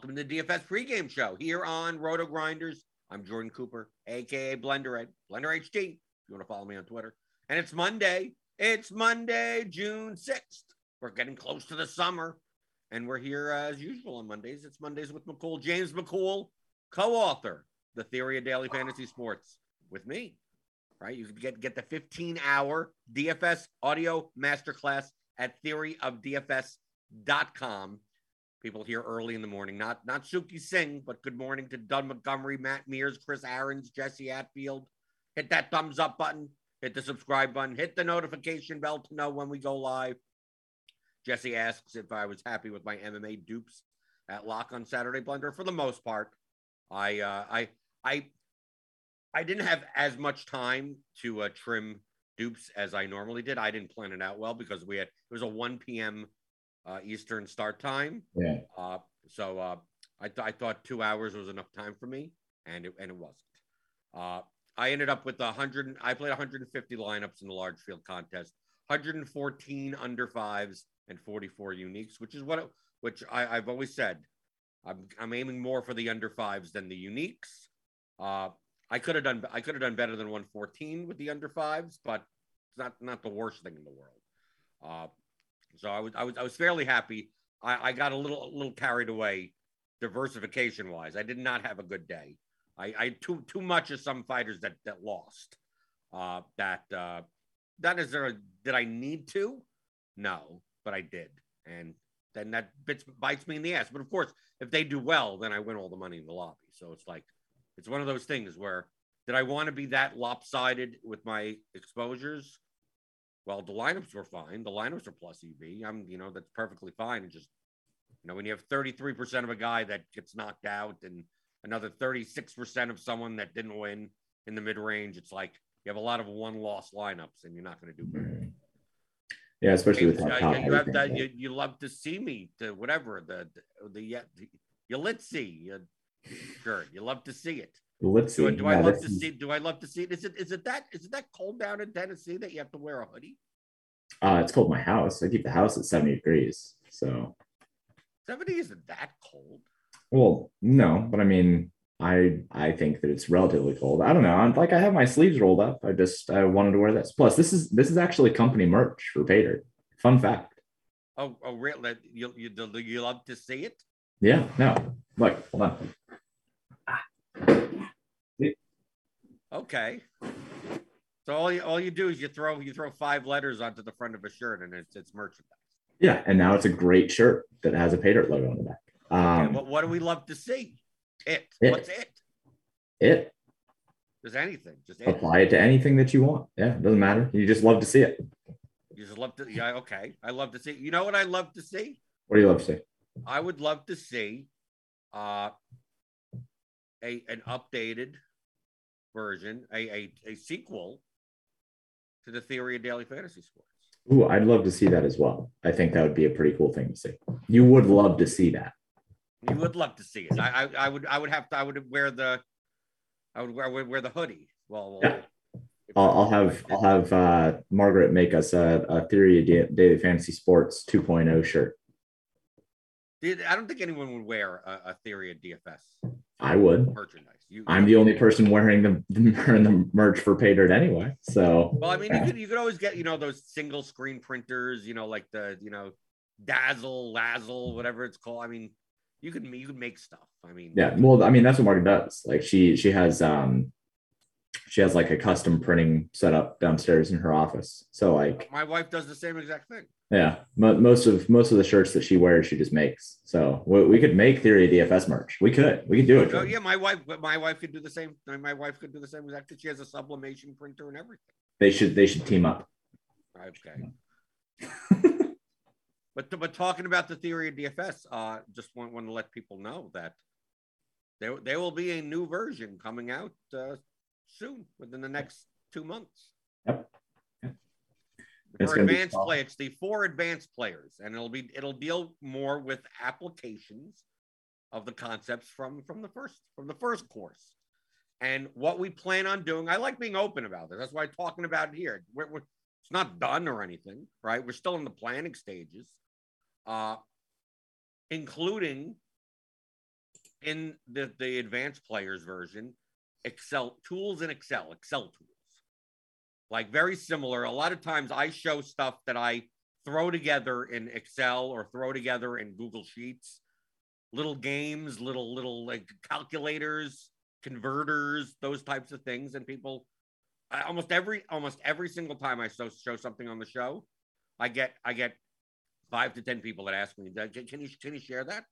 Welcome to the DFS pregame show here on Roto Grinders. I'm Jordan Cooper, aka Blender Ed, Blender HD. If you want to follow me on Twitter, and it's Monday. It's Monday, June 6th. We're getting close to the summer, and we're here uh, as usual on Mondays. It's Mondays with McCool, James McCool, co-author, The Theory of Daily Fantasy Sports, with me. Right, you can get get the 15-hour DFS audio masterclass at theoryofdfs.com. People here early in the morning, not not Suki Singh, but good morning to Doug Montgomery, Matt Mears, Chris Aarons, Jesse Atfield. Hit that thumbs up button, hit the subscribe button, hit the notification bell to know when we go live. Jesse asks if I was happy with my MMA dupes at Lock on Saturday Blender. For the most part, I uh, I I I didn't have as much time to uh, trim dupes as I normally did. I didn't plan it out well because we had it was a 1 p.m. Uh, Eastern start time. Yeah. Uh, so uh, I, th- I thought two hours was enough time for me, and it, and it wasn't. Uh, I ended up with 100. I played 150 lineups in the large field contest, 114 under fives and 44 uniques, which is what it, which I, I've always said. I'm I'm aiming more for the under fives than the uniques. Uh, I could have done I could have done better than 114 with the under fives, but it's not not the worst thing in the world. Uh, so I was I was I was fairly happy. I, I got a little a little carried away diversification wise. I did not have a good day. I, I too too much of some fighters that that lost. Uh, that uh, is there. Did I need to? No, but I did, and then that bits bites me in the ass. But of course, if they do well, then I win all the money in the lobby. So it's like it's one of those things where did I want to be that lopsided with my exposures? Well, the lineups were fine. The lineups are plus EV. I'm, you know, that's perfectly fine. And just, you know, when you have 33% of a guy that gets knocked out and another 36% of someone that didn't win in the mid range, it's like you have a lot of one loss lineups and you're not going to do very Yeah, especially with uh, you have that. You, you love to see me to whatever the the the, the Yalitzy, uh, sure, you love to see it. Let's see. Do, do I love to see? Do I love to see it? Is it is it that is it that cold down in Tennessee that you have to wear a hoodie? Uh, it's cold in my house. I keep the house at 70 degrees. So, Seventy isn't that cold. well, no, but I mean, I I think that it's relatively cold. I don't know. I'm like I have my sleeves rolled up. I just I wanted to wear this. Plus, this is this is actually company merch for Paydirt. Fun fact. Oh, oh, really? You you you love to see it? Yeah. No. Look. Hold on. Okay. So all you all you do is you throw you throw five letters onto the front of a shirt and it's it's merchandise. Yeah, and now it's a great shirt that has a Paydirt logo on the back. Okay, Um, what do we love to see? It. It. What's it? it Just anything. Just it. apply it to anything that you want. Yeah, it doesn't matter. You just love to see it. You just love to. Yeah. Okay. I love to see. You know what I love to see? What do you love to see? I would love to see uh, a an updated version, a, a a sequel to the theory of daily fantasy sports. Ooh, I'd love to see that as well. I think that would be a pretty cool thing to see. You would love to see that. You would love to see it. I, I I would I would have to I would wear the I would wear, I would wear the hoodie. Well, Yeah. I'll, I'll have I'll have uh, Margaret make us a, a theory of daily fantasy sports 2.0 shirt. Did- I don't think anyone would wear a, a theory of DFS I would. merchandise. You, I'm the only person wearing the wearing the merch for Paydirt anyway. So Well, I mean, you could you could always get you know those single screen printers, you know, like the you know Dazzle, Lazzle, whatever it's called. I mean, you could you could make stuff. I mean, yeah, well, I mean that's what Margaret does. Like she she has um she has like a custom printing setup downstairs in her office. So like my wife does the same exact thing. Yeah, mo- most of most of the shirts that she wears, she just makes. So we, we could make Theory of DFS merch. We could, we could do it. Oh yeah, my wife, my wife could do the same. My wife could do the same exact. She has a sublimation printer and everything. They should they should team up. Okay. But but talking about the theory of DFS, uh, just want, want to let people know that there there will be a new version coming out uh, soon, within the next two months. Yep. It's For advanced play, it's the four advanced players, and it'll be it'll deal more with applications of the concepts from from the first from the first course, and what we plan on doing. I like being open about this. That's why I'm talking about it here. We're, we're, it's not done or anything, right? We're still in the planning stages. Uh, including in the, the advanced players version, Excel tools in Excel, Excel tools. Like very similar. A lot of times I show stuff that I throw together in Excel or throw together in Google Sheets, little games, little, little like calculators, converters, those types of things. And people, I, almost every, almost every single time I show, show something on the show, I get, I get five to 10 people that ask me, can you, can you share that?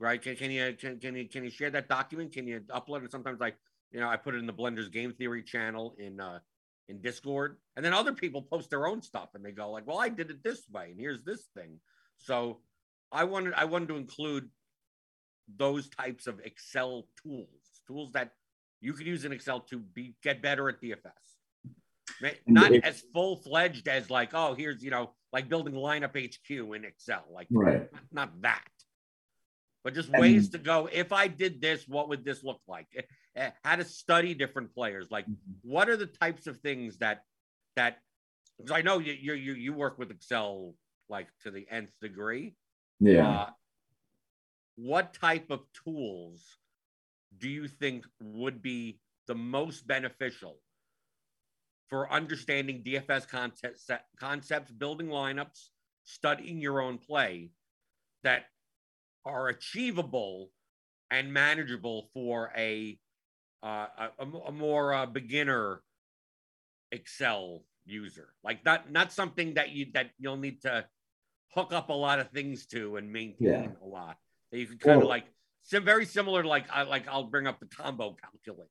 Right. Can, can you, can, can you, can you share that document? Can you upload it? Sometimes I, you know, I put it in the Blenders Game Theory channel in uh, in Discord, and then other people post their own stuff, and they go like, "Well, I did it this way, and here's this thing." So, I wanted I wanted to include those types of Excel tools, tools that you could use in Excel to be get better at DFS. Not as full fledged as like, oh, here's you know, like building lineup HQ in Excel, like right. not that but just ways to go. If I did this, what would this look like? Eh, eh, how to study different players. Like, mm-hmm. what are the types of things that that? Because I know you you you work with Excel like to the nth degree. Yeah. Uh, what type of tools do you think would be the most beneficial for understanding DFS concepts, concepts, building lineups, studying your own play that are achievable and manageable for a uh, a, a, more uh, beginner Excel user. Like not not something that you that you'll need to hook up a lot of things to and maintain yeah. a lot. That you can kind well, of like sim- very similar. to Like I like I'll bring up the combo calculator.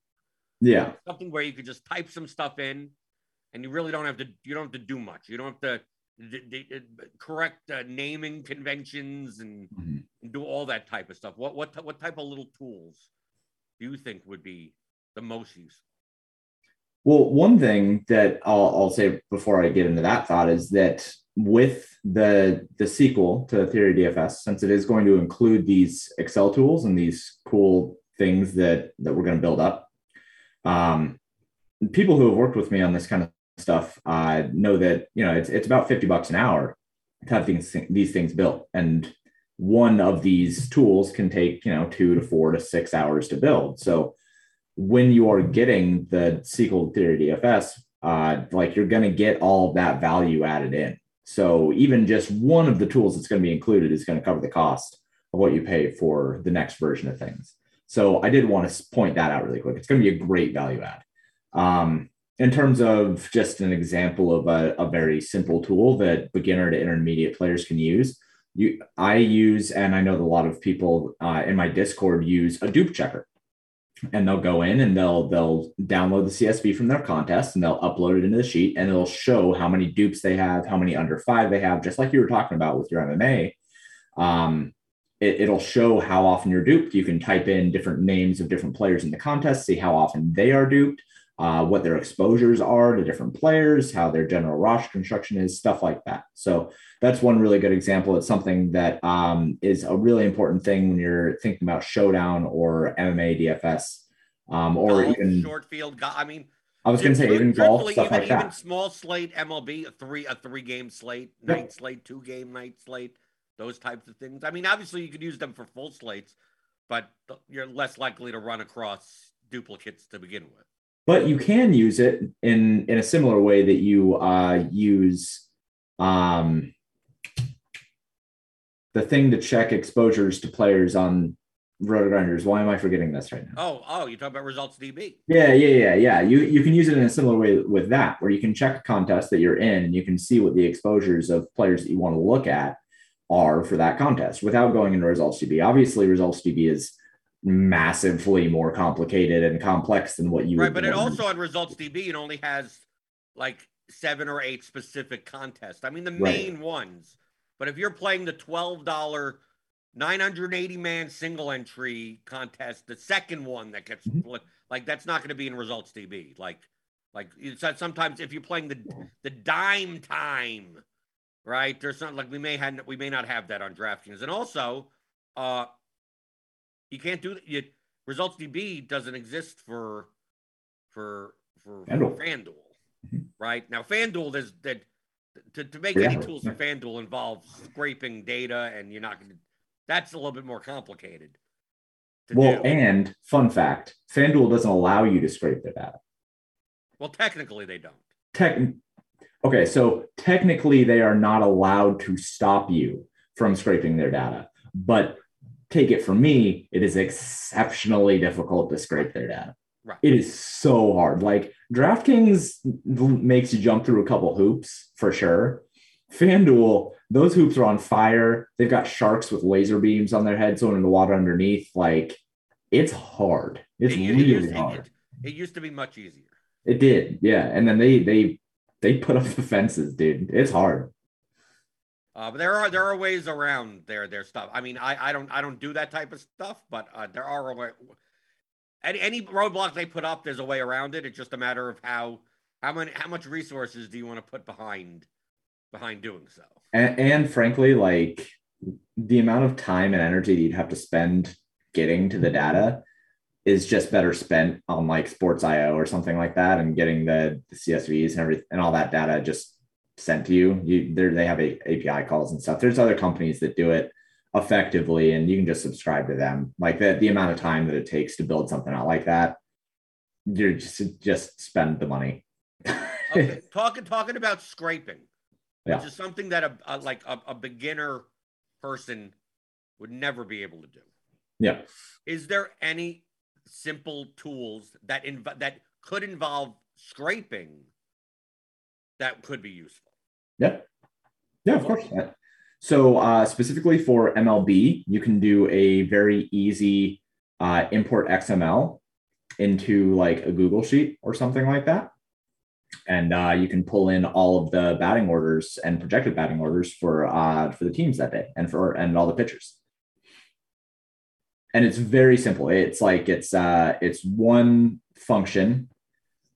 Yeah, something where you could just type some stuff in, and you really don't have to. You don't have to do much. You don't have to the, the, correct uh, naming conventions and, mm-hmm. and, do all that type of stuff. What what what type of little tools do you think would be the most useful? Well, one thing that I'll, I'll say before I get into that thought is that with the the sequel to Theory DFS, since it is going to include these Excel tools and these cool things that that we're going to build up, um, people who have worked with me on this kind of stuff uh, know that you know it's it's about 50 bucks an hour to have these these things built and one of these tools can take you know two to four to six hours to build so when you are getting the sequel theory DFS, uh, like you're going to get all that value added in. So even just one of the tools that's going to be included is going to cover the cost of what you pay for the next version of things. So I did want to point that out really quick. It's going to be a great value add. Um, in terms of just an example of a, a very simple tool that beginner to intermediate players can use, you, I use, and I know a lot of people uh, in my Discord use a dupe checker, and they'll go in and they'll they'll download the CSV from their contest and they'll upload it into the sheet, and it'll show how many dupes they have, how many under five they have, just like you were talking about with your MMA. Um, it, will show how often you're duped. You can type in different names of different players in the contest, see how often they are duped uh, what their exposures are to different players, how their general roster construction is, stuff like that. So that's one really good example. It's something that um, is a really important thing when you're thinking about showdown or MMA DFS um, or golf, even short field. I mean, I was going to say even golf stuff even, like even that. small slate MLB, a three a three game slate, night yep. slate, two game night slate, those types of things. I mean, obviously you could use them for full slates, but you're less likely to run across duplicates to begin with but you can use it in in a similar way that you uh, use um, the thing to check exposures to players on RotoGrinders. Why am I forgetting this right now? Oh, oh, you're talking about results DB. Yeah, yeah, yeah, yeah. You you can use it in a similar way with that, where you can check a contest that you're in and you can see what the exposures of players that you want to look at are for that contest without going into results DB. Obviously, results DB is massively more complicated and complex than what you right. But it also on results DB, it only has like seven or eight specific contests. I mean, the main right. ones. But if you're playing the twelve dollar 980 man single entry contest, the second one that gets mm-hmm. like that's not going to be in results DB. Like, like it's sometimes if you're playing the the dime time, right? There's not like we may have we may not have that on DraftKings, and also, uh, you can't do that. You, results DB doesn't exist for for for, FanDuel. FanDuel, mm-hmm. right? Now FanDuel there's that to, to make yeah. any tools for FanDuel involves scraping data, and you're not going to that's a little bit more complicated. Well, do. and fun fact, FanDuel doesn't allow you to scrape their data. Well, technically they don't. Tech okay, so technically they are not allowed to stop you from scraping their data. But take it from me, it is exceptionally difficult to scrape their data. Right. It is so hard. Like DraftKings makes you jump through a couple hoops for sure. FanDuel, those hoops are on fire. They've got sharks with laser beams on their heads going in the water underneath. Like it's hard. It's it, really it used, hard. It, it, used to be much easier. It did, yeah. And then they they they put up the fences, dude. It's hard. Uh, but there are there are ways around their their stuff. I mean, I I don't I don't do that type of stuff, but uh, there are way, any any roadblock they put up. There's a way around it. It's just a matter of how how many how much resources do you want to put behind behind doing so. And, and frankly, like the amount of time and energy that you'd have to spend getting to the data is just better spent on like sports.io or something like that and getting the, the csvs and everything and all that data just sent to you. You there they have a, API calls and stuff. There's other companies that do it effectively, and you can just subscribe to them. Like the the amount of time that it takes to build something out like that, you're just just spend the money. okay. Talking talking about scraping, yeah. which is something that a, a like a, a beginner person would never be able to do. Yeah. Is there any simple tools that inv- that could involve scraping that could be useful? Yeah. Yeah, of course. So uh, specifically for MLB, you can do a very easy uh, import XML into like a Google sheet or something like that. And uh, you can pull in all of the batting orders and projected batting orders for uh, for the teams that day and for and all the pitchers. And it's very simple. It's like it's uh, it's one function.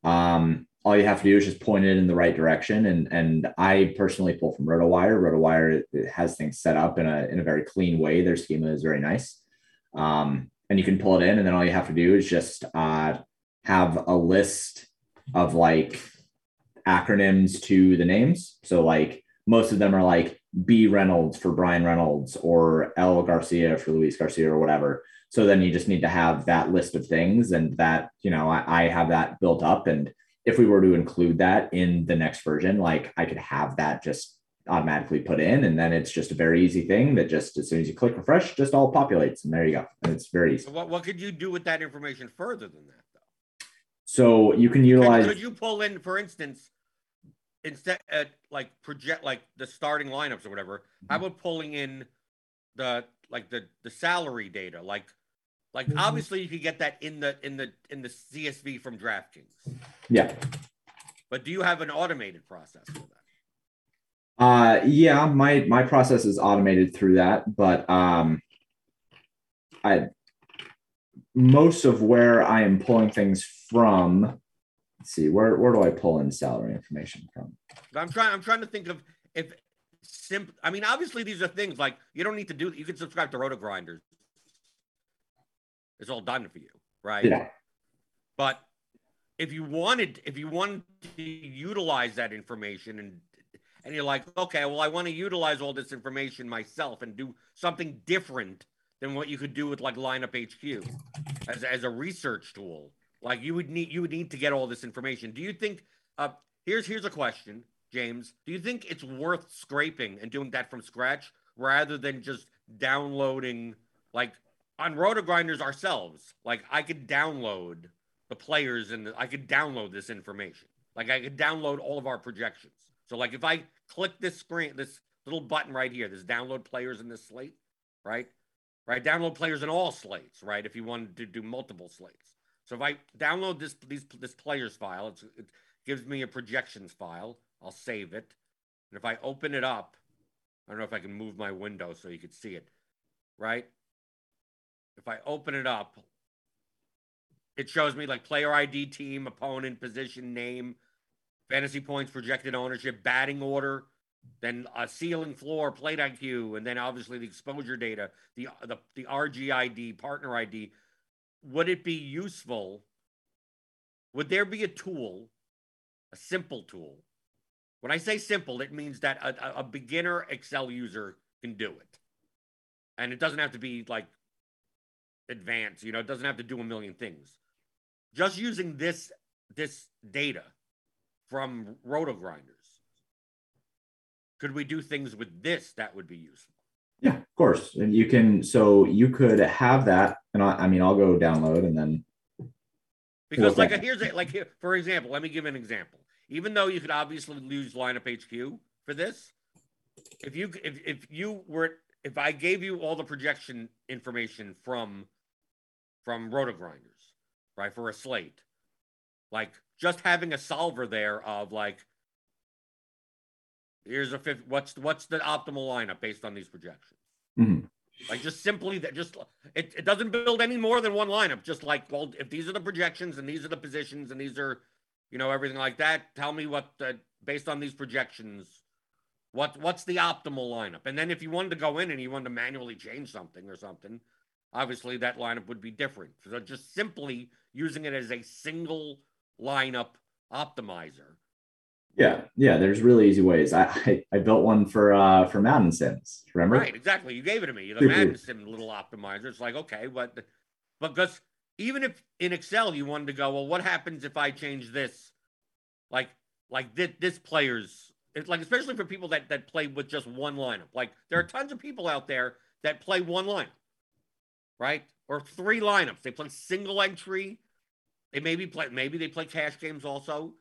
Um, all you have to do is just point it in the right direction. And and I personally pull from RotoWire. RotoWire has things set up in a in a very clean way. Their schema is very nice, um, and you can pull it in, and then all you have to do is just uh, have a list of like acronyms to the names. So like most of them are like B Reynolds for Bryan Reynolds or L Garcia for Luis Garcia or whatever. So then you just need to have that list of things, and that you know I, I have that built up and if we were to include that in the next version, like I could have that just automatically put in. And then it's just a very easy thing that just as soon as you click refresh, just all populates. And there you go. And it's very easy. So what, what could you do with that information further than that though? So you can utilize could, could you pull in, for instance, instead uh, like project like the starting lineups or whatever, how about pulling in the like the the salary data, like like mm-hmm. obviously you could get that in the in the in the CSV from DraftKings. Yeah. But do you have an automated process for that? Uh yeah, my my process is automated through that, but um I most of where I am pulling things from, let's see, where where do I pull in salary information from? I'm trying I'm trying to think of if simple I mean obviously these are things like you don't need to do you can subscribe to Roto Grinders it's all done for you, right? Yeah. But if you wanted, if you wanted to utilize that information and and you're like, okay, well, I want to utilize all this information myself and do something different than what you could do with like lineup HQ as, as a research tool. Like you would need you would need to get all this information. Do you think uh here's here's a question, James. Do you think it's worth scraping and doing that from scratch rather than just downloading like on Roto Grinders ourselves, like I could download the players and I could download this information. Like I could download all of our projections. So like if I click this screen, this little button right here, this download players in this slate, right? Right, download players in all slates, right? If you wanted to do multiple slates. So if I download this these this players file, it gives me a projections file. I'll save it, and if I open it up, I don't know if I can move my window so you could see it, right? If I open it up, it shows me like player ID, team, opponent, position, name, fantasy points, projected ownership, batting order, then a ceiling floor, plate IQ, and then obviously the exposure data, the the the RGID, partner ID. Would it be useful? Would there be a tool, a simple tool? When I say simple, it means that a, a beginner Excel user can do it and it doesn't have to be like advanced, you know, it doesn't have to do a million things. Just using this this data from roto grinders, could we do things with this that would be useful? Yeah, of course. And you can so you could have that, and I, I mean I'll go download and then because like here's a, like here, for example, let me give an example. Even though you could obviously use lineup HQ for this, if you if if you were if I gave you all the projection information from from roto grinders, right, for a slate, like just having a solver there of like here's a fifth what's what's the optimal lineup based on these projections mm-hmm. like just simply that just it, it doesn't build any more than one lineup just like well if these are the projections and these are the positions and these are you know everything like that tell me what the, based on these projections what what's the optimal lineup and then if you wanted to go in and you wanted to manually change something or something obviously that lineup would be different so just simply using it as a single lineup optimizer yeah, yeah. There's really easy ways. I I, I built one for uh for Madden Sims. Remember? Right, exactly. You gave it to me. The Madden Sim little optimizer. It's like okay, but because even if in Excel you wanted to go, well, what happens if I change this? Like like this this player's it's like especially for people that that play with just one lineup. Like there are tons of people out there that play one lineup, right? Or three lineups. They play single entry. They maybe play maybe they play cash games also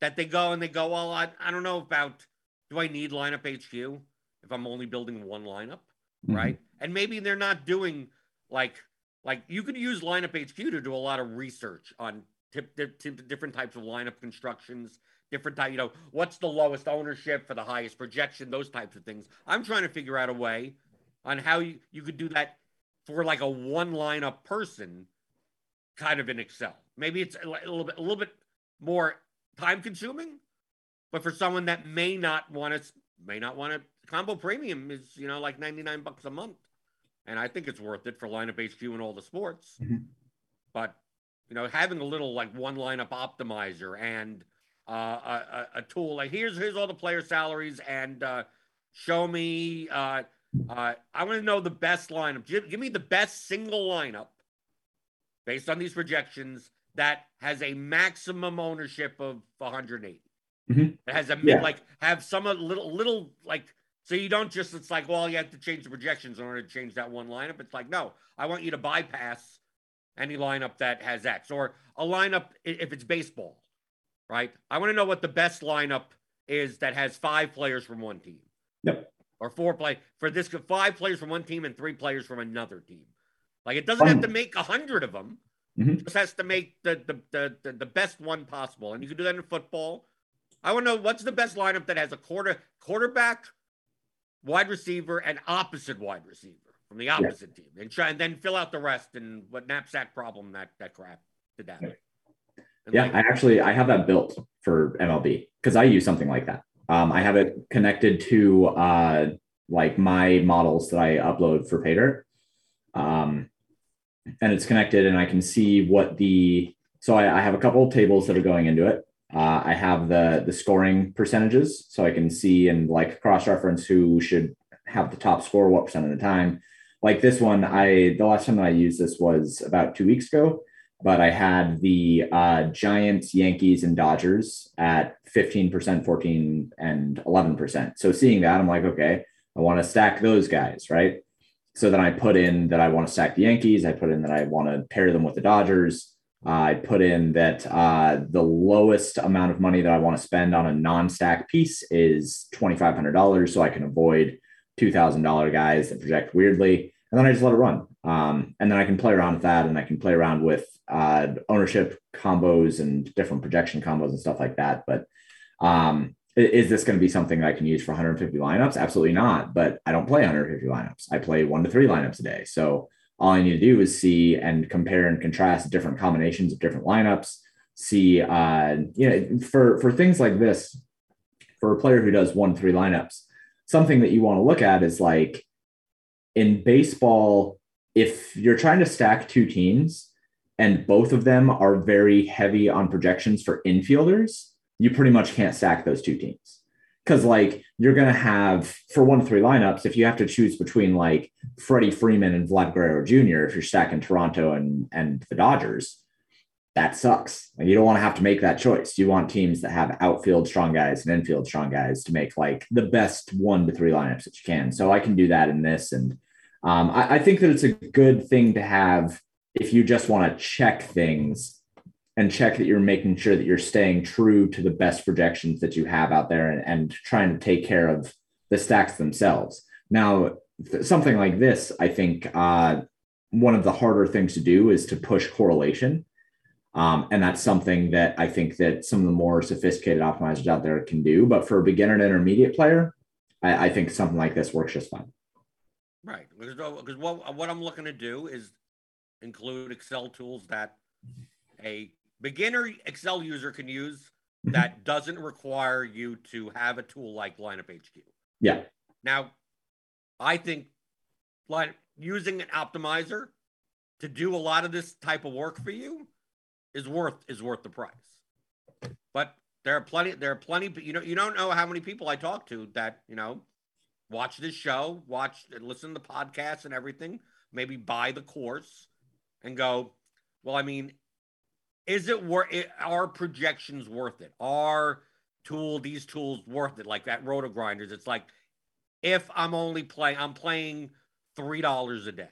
that they go and they go, well, I, I don't know about do I need lineup HQ if I'm only building one lineup, mm-hmm. right? And maybe they're not doing like like you could use lineup HQ to do a lot of research on tip, tip, tip, different types of lineup constructions, different type, you know, what's the lowest ownership for the highest projection, those types of things. I'm trying to figure out a way on how you, you could do that for like a one lineup person kind of in Excel. Maybe it's a little bit a little bit more time consuming, but for someone that may not want to, may not want to, combo premium is, you know, like 99 bucks a month. And I think it's worth it for lineup HQ and all the sports. Mm-hmm. But, you know, having a little like one lineup optimizer and uh, a, a, tool like here's, here's all the player salaries and uh, show me, uh, uh, I want to know the best lineup. Give, give me the best single lineup based on these projections that has a maximum ownership of 180. Mm-hmm. It has a mid, yeah. like have some a little little like so you don't just it's like well you have to change the projections in order to change that one lineup. It's like no, I want you to bypass any lineup that has X or a lineup if it's baseball, right? I want to know what the best lineup is that has five players from one team. Yep. Or four play for this five players from one team and three players from another team. Like it doesn't have to make a hundred of them. Mm-hmm. Just has to make the, the, the the the best one possible, and you can do that in football. I want to know what's the best lineup that has a quarter quarterback, wide receiver, and opposite wide receiver from the opposite yeah. team, and try and then fill out the rest. And what knapsack problem that that crap did that. yeah, like, I actually I have that built for MLB because I use something like that. Um, I have it connected to uh, like my models that I upload for Paydirt. Um, and it's connected and I can see what the, so I, I have a couple tables that are going into it. Uh, I have the, the scoring percentages so I can see and like cross-reference who should have the top score, what percent of the time. Like this one, I, the last time that I used this was about two weeks ago, but I had the uh, Giants, Yankees, and Dodgers at 15%, 14, and 11%. So seeing that, I'm like, okay, I want to stack those guys, right? So then I put in that I want to stack the Yankees. I put in that I want to pair them with the Dodgers. Uh, I put in that uh, the lowest amount of money that I want to spend on a non-stack piece is twenty five hundred dollars, so I can avoid two thousand dollar guys that project weirdly, and then I just let it run. Um, and then I can play around with that, and I can play around with uh, ownership combos and different projection combos and stuff like that. But um, is this going to be something I can use for 150 lineups? Absolutely not. But I don't play 150 lineups. I play one to three lineups a day. So all I need to do is see and compare and contrast different combinations of different lineups. See, uh, you know, for for things like this, for a player who does one three lineups, something that you want to look at is like in baseball, if you're trying to stack two teams and both of them are very heavy on projections for infielders you pretty much can't stack those two teams because like you're gonna have for one to three lineups, if you have to choose between like Freddie Freeman and Vlad Guerrero Jr., if you're stacking Toronto and and the Dodgers, that sucks. Like you don't want to have to make that choice. You want teams that have outfield strong guys and infield strong guys to make like the best one to three lineups that you can. So I can do that in this, and um, I, I think that it's a good thing to have if you just want to check things and check that you're making sure that you're staying true to the best projections that you have out there and, and trying to take care of the stacks themselves. Now, something like this, I think uh, one of the harder things to do is to push correlation. Um, and that's something that I think that some of the more sophisticated optimizers out there can do. But for a beginner and intermediate player, I, I think something like this works just fine. Right. Because what, what I'm looking to do is include Excel tools that a beginner Excel user can use mm-hmm. that doesn't require you to have a tool like Lineup HQ. Yeah. Now, I think like using an optimizer to do a lot of this type of work for you is worth is worth the price. But there are plenty there are plenty you know you don't know how many people I talk to that, you know, watch this show, watch and listen to the podcast and everything, maybe buy the course and go, well, I mean, is it worth it? are projections worth it? Are tool these tools worth it? Like that roto grinders it's like if i'm only playing i'm playing three dollars a day.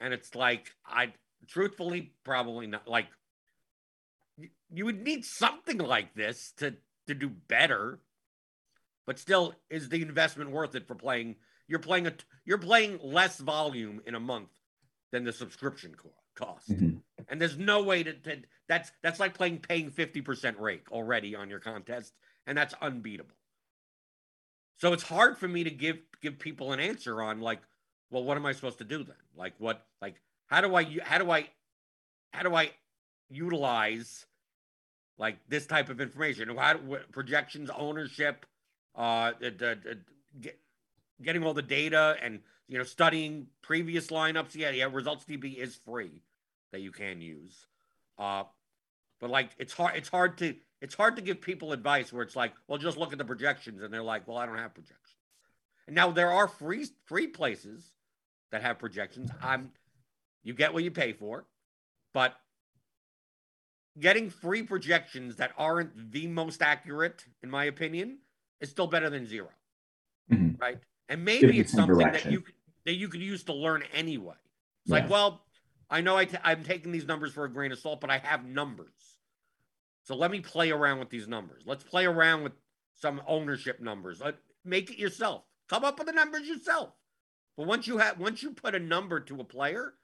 And it's like i truthfully probably not like you would need something like this to to do better. But still is the investment worth it for playing? You're playing a you're playing less volume in a month than the subscription cost. Mm-hmm. And there's no way to, to that's that's like playing paying 50% rake already on your contest and that's unbeatable. So it's hard for me to give give people an answer on like well what am i supposed to do then? Like what like how do i how do i how do i utilize like this type of information? How what, projections ownership uh the, the, the, get, getting all the data and you know studying previous lineups yeah yeah results db is free that you can use. Uh, but like it's hard it's hard to it's hard to give people advice where it's like, well, just look at the projections, and they're like, well, I don't have projections. And now there are free free places that have projections. I'm you get what you pay for, but getting free projections that aren't the most accurate, in my opinion, is still better than 0 mm-hmm. right? And maybe it's something direction. that you that you could use to learn anyway. It's yeah. like, well, I know i t- I'm taking these numbers for a grain of salt, but I have numbers. So let me play around with these numbers. Let's play around with some ownership numbers. Let, make it yourself. Come up with the numbers yourself. But once you have once you put a number to a player,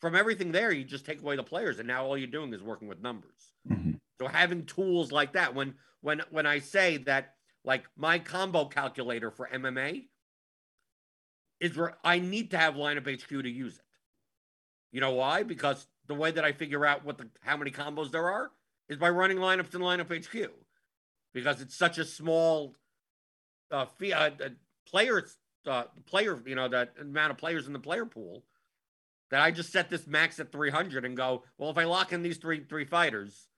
from everything there, you just take away the players, and now all you're doing is working with numbers. Mm-hmm. So having tools like that, when when when I say that, like my combo calculator for MMA is where I need to have lineup HQ to use it. You know why? Because the way that I figure out what the how many combos there are is by running lineups in lineup HQ, because it's such a small uh, fee, uh, uh, players uh, player you know that amount of players in the player pool that I just set this max at 300 and go well if I lock in these three three fighters,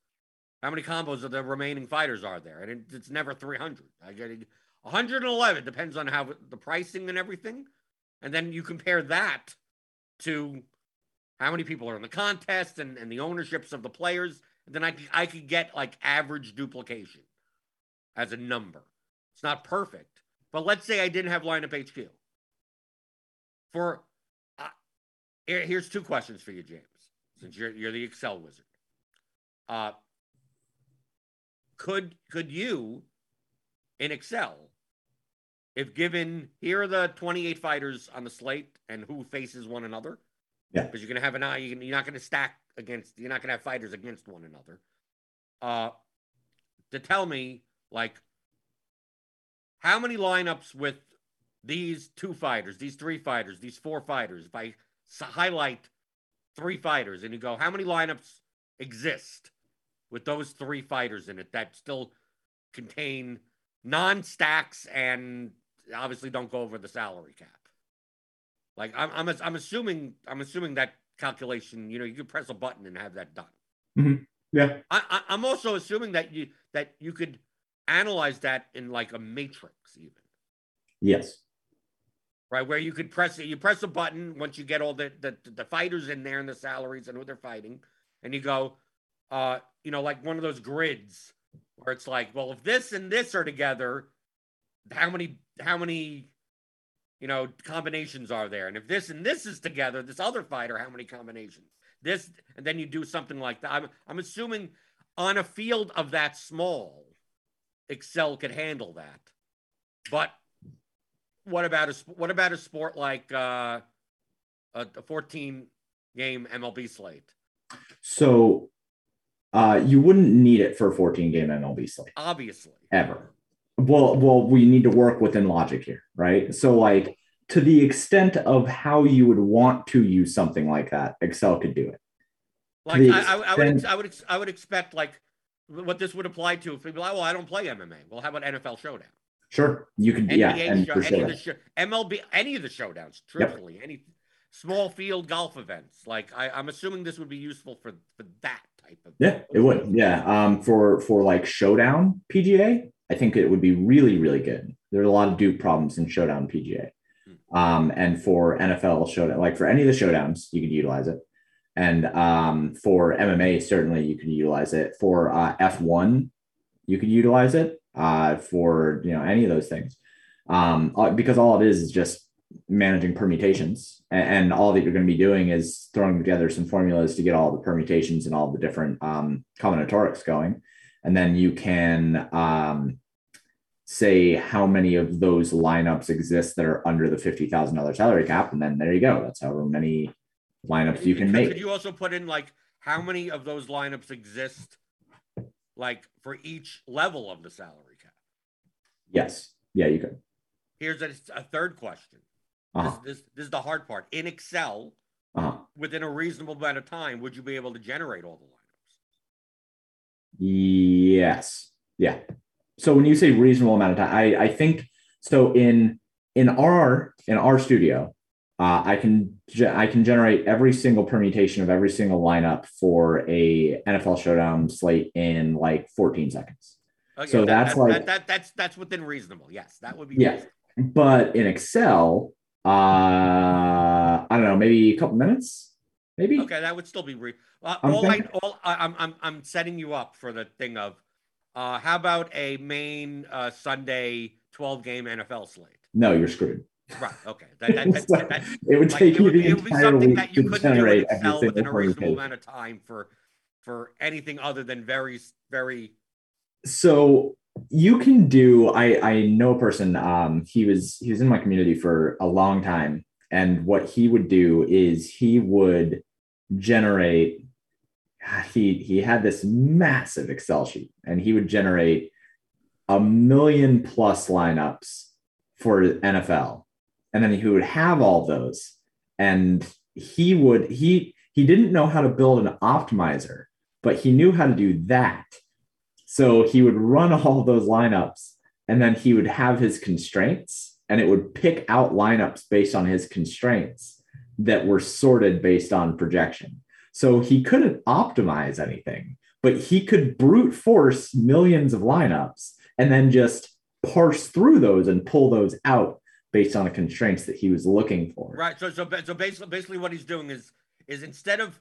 how many combos of the remaining fighters are there? And it, it's never 300. I get 111 depends on how the pricing and everything, and then you compare that to how many people are in the contest and, and the ownerships of the players. And then I, I could get like average duplication as a number. It's not perfect, but let's say I didn't have lineup HQ. For uh, here's two questions for you, James, since you're you're the Excel wizard. Uh, could could you in Excel, if given here are the 28 fighters on the slate and who faces one another, yeah. Because you're gonna have an eye. You're not gonna stack against. You're not gonna have fighters against one another. Uh, to tell me like how many lineups with these two fighters, these three fighters, these four fighters. If I highlight three fighters and you go, how many lineups exist with those three fighters in it that still contain non stacks and obviously don't go over the salary cap? Like I'm, I'm, I'm assuming, I'm assuming that calculation. You know, you could press a button and have that done. Mm-hmm. Yeah. I, I, I'm also assuming that you that you could analyze that in like a matrix, even Yes. right? Where you could press it, you press a button once you get all the, the the fighters in there and the salaries and who they're fighting, and you go, uh, you know, like one of those grids where it's like, well, if this and this are together, how many how many you know combinations are there? And if this and this is together, this other fighter, how many combinations? This and then you do something like that. I'm I'm assuming on a field of that small, Excel could handle that. But what about a what about a sport like uh, a, a 14 game MLB slate? So uh, you wouldn't need it for a 14 game MLB slate Obviously, ever. Well, well, we need to work within logic here, right? So, like, to the extent of how you would want to use something like that, Excel could do it. like I, I, I would I would I would expect like what this would apply to if people like, well, I don't play MMA. Well, how about NFL Showdown? Sure, you could, yeah, NBA and show, any of the show, MLB, any of the showdowns, truthfully, any small field golf events. Like I, I'm assuming this would be useful for for that type of. Yeah, it would. Yeah. Um, for for like showdown PGA, I think it would be really, really good. There are a lot of dupe problems in showdown PGA. Um, and for NFL showdown, like for any of the showdowns, you could utilize it. And um, for MMA, certainly you could utilize it. For uh, F1, you could utilize it. Uh, for you know any of those things, um, uh, because all it is is just managing permutations, and, and all that you're going to be doing is throwing together some formulas to get all the permutations and all the different um, combinatorics going, and then you can um, say how many of those lineups exist that are under the fifty thousand dollars salary cap, and then there you go. That's however many lineups you can make. Could you also put in like how many of those lineups exist, like for each level of the salary cap? Yes, yeah, you could. Here's a, a third question. Uh-huh. This, this this is the hard part. In Excel, Uh-huh. within a reasonable amount of time, would you be able to generate all the lineups? Yes. Yeah. So when you say reasonable amount of time, I, I think so in in our in our studio, uh, I can ge- I can generate every single permutation of every single lineup for a NFL showdown slate in like 14 seconds. Okay, So that- that's that- like- that, that that's that's within reasonable. Yes, that would be. Yeah. reasonable. But in Excel, uh, I don't know, maybe a couple minutes, maybe. Okay, that would still be re- uh, all I all I, I'm I'm I'm setting you up for the thing of uh how about a main uh Sunday 12 game NFL slate? No, you're screwed. Right. Okay. That, that, that, So, It would like, take it you would, the it would be entire something week that you to couldn't do in generate every Excel within a reasonable amount of time for for anything other than very very so you can do i i know a person um he was he was in my community for a long time and what he would do is he would generate he he had this massive excel sheet and he would generate a million plus lineups for nfl and then he would have all those and he would he he didn't know how to build an optimizer but he knew how to do that so he would run all those lineups and then he would have his constraints and it would pick out lineups based on his constraints that were sorted based on projection. So he couldn't optimize anything, but he could brute force millions of lineups and then just parse through those and pull those out based on the constraints that he was looking for. right. So so so basically basically what he's doing is is instead of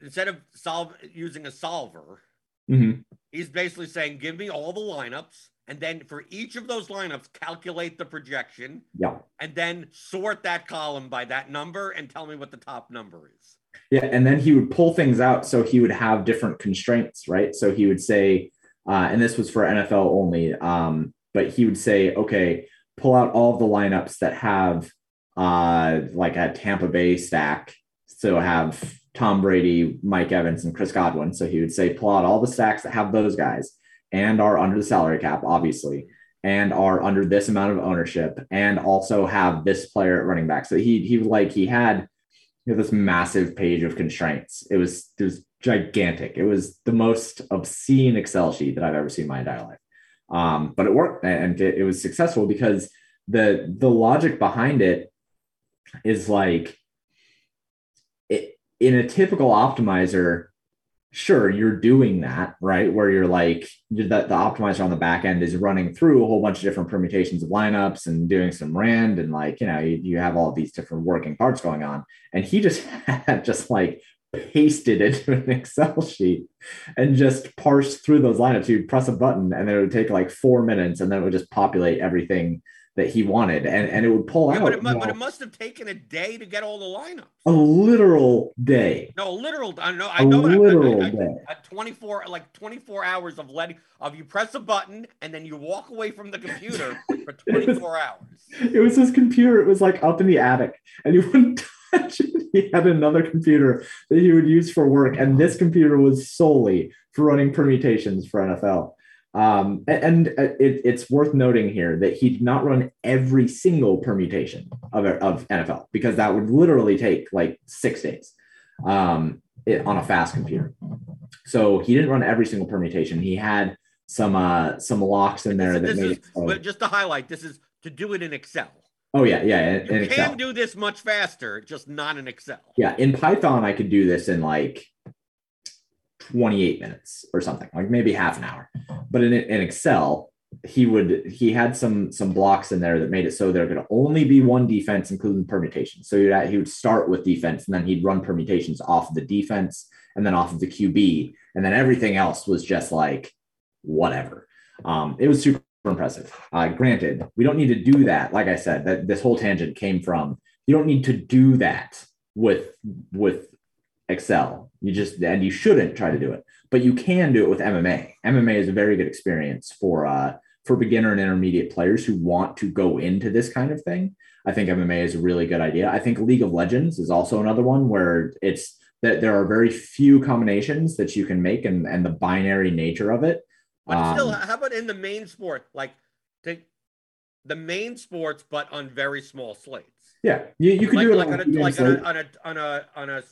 instead of solve using a solver, Mhm. he's basically saying give me all the lineups and then for each of those lineups calculate the projection Yeah. and then sort that column by that number and tell me what the top number is. Yeah, and then he would pull things out so he would have different constraints, right? So he would say, uh, and this was for NFL only, um, but he would say, okay, pull out all the lineups that have uh, like a Tampa Bay stack. So have Tom Brady, Mike Evans, and Chris Godwin. So he would say, pull out all the stacks that have those guys and are under the salary cap, obviously, and are under this amount of ownership, and also have this player at running back. So he he like he had you know, this massive page of constraints. It was it was gigantic. It was the most obscene Excel sheet that I've ever seen in my entire life. Um, but it worked and it, it was successful because the the logic behind it is like it in a typical optimizer, sure you're doing that right? Where you're like the, the optimizer on the back end is running through a whole bunch of different permutations of lineups and doing some rand and like you know you, you have all these different working parts going on. And he just had just like pasted it to an excel sheet and just parse through those lineups. You'd press a button and it would take like four minutes and then it would just populate everything that he wanted, and and it would pull yeah, out. But it, but it, must have taken a day to get all the lineups. A literal day. No, literal. I know. I a know. Literal I, I, day. At twenty four, like twenty four hours of letting of you press a button and then you walk away from the computer for twenty four hours. It was his computer. It was like up in the attic, and he wouldn't touch it. He had another computer that he would use for work, and this computer was solely for running permutations for NFL. Um, and, uh, it, it's worth noting here that he did not run every single permutation of, of NFL because that would literally take like six days um, it, on a fast computer. So he didn't run every single permutation. He had some uh, some locks in there this, that made. Is, it, just to highlight, this is to do it in Excel. Oh yeah, yeah. In, you in can Excel. do this much faster, just not in Excel. Yeah, in Python, I could do this in like 28 minutes or something, like maybe half an hour. But in, in Excel, he would he had some some blocks in there that made it so there could only be one defense, including permutations. So he he would start with defense and then he'd run permutations off of the defense and then off of the QB, and then everything else was just like whatever. Um, it was super impressive. Uh, granted, we don't need to do that. Like I said, that this whole tangent came from you don't need to do that with with Excel. You just and you shouldn't try to do it, but you can do it with MMA. MMA is a very good experience for uh, for beginner and intermediate players who want to go into this kind of thing. I think MMA is a really good idea. I think League of Legends is also another one where it's that there are very few combinations that you can make and, and the binary nature of it. But still, um, how about in the main sport, like take the main sports, but on very small slates? Yeah, you, you can like, do it like on, a, like on a, on a on a on a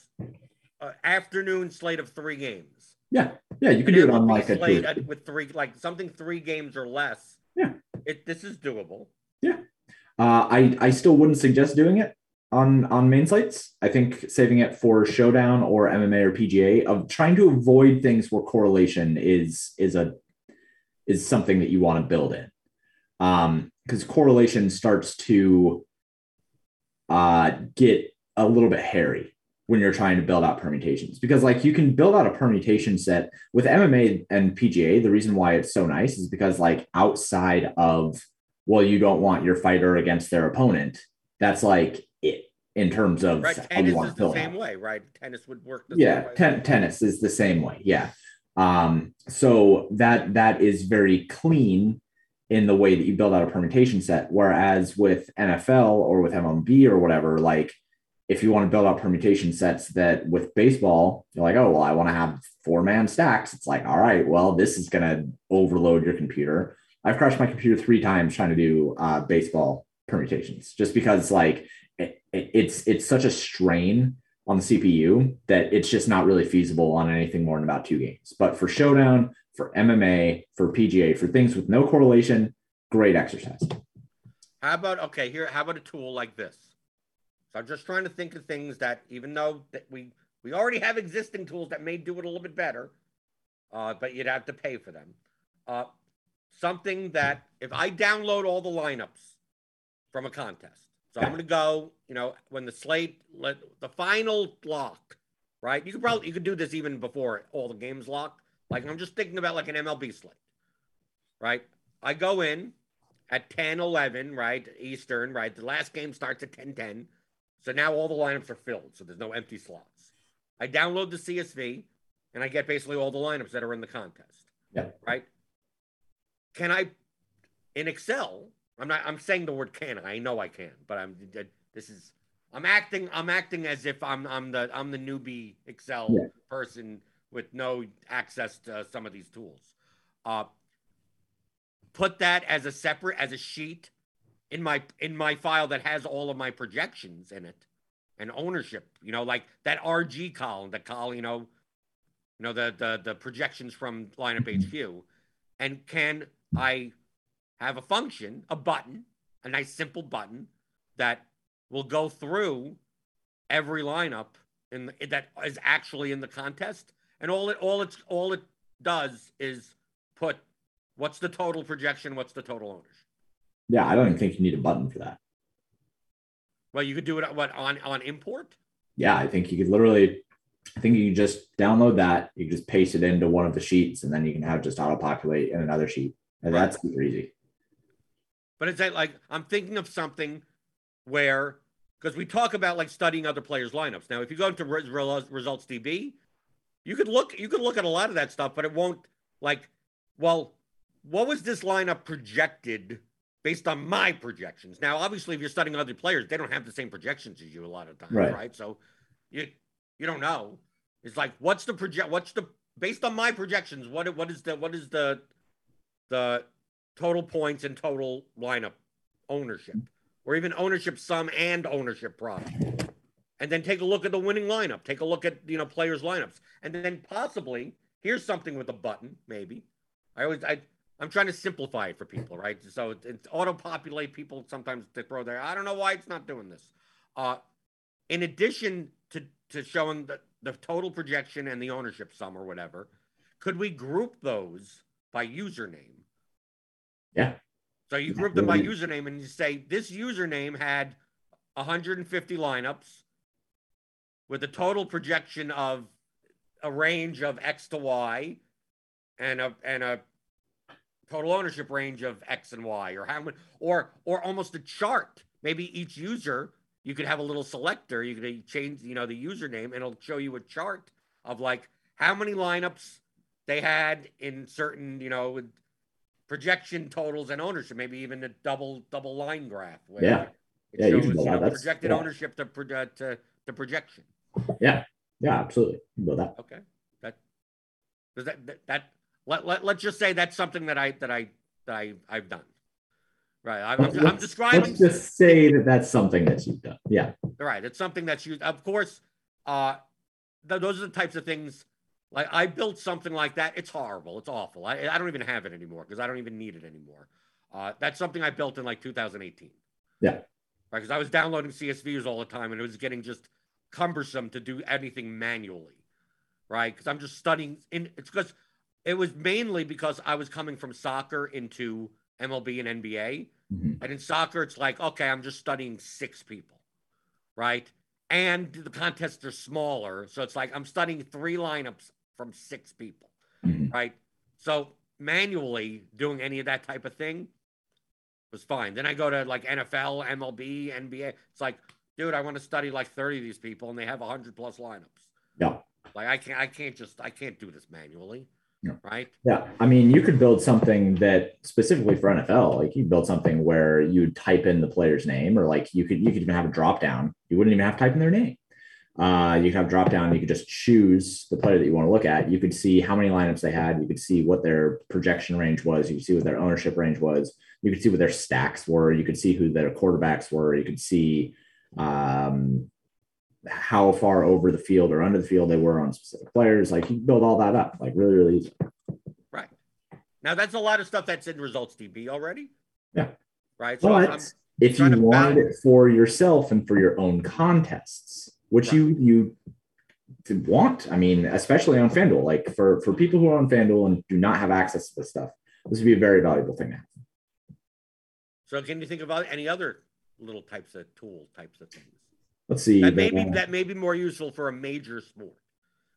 uh, afternoon slate of three games. Yeah, yeah, you can do it on like a slate at, with three, like something three games or less. Yeah, it this is doable. Yeah, uh, I I still wouldn't suggest doing it on on main slates. I think saving it for showdown or MMA or PGA of trying to avoid things where correlation is is a is something that you want to build in. Um, because correlation starts to uh get a little bit hairy when you're trying to build out permutations because like you can build out a permutation set with MMA and PGA. The reason why it's so nice is because like outside of well, you don't want your fighter against their opponent. That's like it in terms of right. tennis is the same out. way, right? Tennis would work. yeah, ten- tennis is the same way. Yeah. Um, so that that is very clean in the way that you build out a permutation set. Whereas with NFL or with MLB or whatever, like if you want to build out permutation sets that with baseball, you're like, oh, well, I want to have four man stacks. It's like, all right, well, this is going to overload your computer. I've crashed my computer three times trying to do uh, baseball permutations just because like it, it, it's it's such a strain on the CPU that it's just not really feasible on anything more than about two games. But for showdown, for MMA, for PGA, for things with no correlation, great exercise. How about okay, here how about a tool like this? So I'm just trying to think of things that, even though that we we already have existing tools that may do it a little bit better, uh, but you'd have to pay for them. Uh, something that if I download all the lineups from a contest, so I'm going to go, you know, when the slate, let, the final lock, right? You could probably you could do this even before all the games lock. Like I'm just thinking about like an MLB slate, right? I go in at 10, 11, right? Eastern, right? The last game starts at 10, 10. So now all the lineups are filled, so there's no empty slots. I download the CSV and I get basically all the lineups that are in the contest. Yeah. Right. Can I, in Excel, I'm not, I'm saying the word can. I know I can, but I'm, this is, I'm acting, I'm acting as if I'm, I'm the, I'm the newbie Excel yeah. person with no access to some of these tools. Uh, put that as a separate, as a sheet in my in my file that has all of my projections in it and ownership you know like that rg column the column you know you know the the, the projections from lineup hq mm-hmm. and can i have a function a button a nice simple button that will go through every lineup in the, that is actually in the contest? And all it all it's all it does is put what's the total projection, what's the total ownership. Yeah, I don't even think you need a button for that. Well, you could do it what on on import. Yeah, I think you could literally. I think you can just download that. You just paste it into one of the sheets, and then you can have just auto populate in another sheet. And that's super easy. But it's like I'm thinking of something where because we talk about like studying other players' lineups. Now, if you go into results DB, you could look you could look at a lot of that stuff, but it won't like well, what was this lineup projected based on my projections? Now, obviously, if you're studying other players, they don't have the same projections as you a lot of times, right? right? So you you don't know. It's like what's the project what's the based on my projections, what what is the what is the the total points and total lineup ownership? or even ownership sum and ownership product. And then take a look at the winning lineup. Take a look at you know players' lineups, and then possibly here's something with a button. Maybe I always I I'm trying to simplify it for people, right? So it's, it's auto populate. People sometimes to throw there. I don't know why it's not doing this. Uh, in addition to to showing the the total projection and the ownership sum or whatever, could we group those by username? Yeah. So you group them by username and you say this username had 150 lineups with a total projection of a range of X to Y and a and a total ownership range of X and Y or how many or or almost a chart. Maybe each user you could have a little selector. You could change, you know, the username and it'll show you a chart of like how many lineups they had in certain, you know, projection totals and ownership, maybe even a double double line graph. Where yeah, it yeah, shows, you know, projected yeah. ownership to, uh, to to projection. Yeah, yeah, absolutely. You that. Okay, that does that that, that let, let let's just say that's something that I that I that I I've done. Right, I'm, I'm, I'm describing. Let's just say that that's something that you've done. Yeah. Right, it's something that's used. Of course, uh, th- those are the types of things like I built something like that. It's horrible. It's awful. I, I don't even have it anymore because I don't even need it anymore. Uh, that's something I built in like 2018. Yeah. Right. Because I was downloading CSVs all the time and it was getting just cumbersome to do anything manually. Right. Because I'm just studying in it's because it was mainly because I was coming from soccer into MLB and NBA. Mm-hmm. And in soccer, it's like, okay, I'm just studying six people. Right. And the contests are smaller. So it's like I'm studying three lineups from six people, mm-hmm. right? So manually doing any of that type of thing was fine. Then I go to like NFL, MLB, NBA. It's like, dude, I want to study like 30 of these people and they have 100 plus lineups. Yeah. Like I can't I can't just I can't do this manually. Yeah. Right. Yeah. I mean, you could build something that specifically for NFL, like you build something where you type in the player's name, or like you could you could even have a drop down. You wouldn't even have to type in their name. Uh, you can have drop down. You could just choose the player that you want to look at. You could see how many lineups they had. You could see what their projection range was. You could see what their ownership range was. You could see what their stacks were. You could see who their quarterbacks were. You could see um, how far over the field or under the field they were on specific players. Like you build all that up, like really, really easy. Right. Now that's a lot of stuff that's in results DB already. Yeah. Right. So but I'm if you wanted it for yourself and for your own contests, which right. you you want. I mean, especially on FanDuel, like for for people who are on FanDuel and do not have access to this stuff, this would be a very valuable thing to have. So, can you think about any other little types of tool types of things? Let's see. That may be uh, that may be more useful for a major sport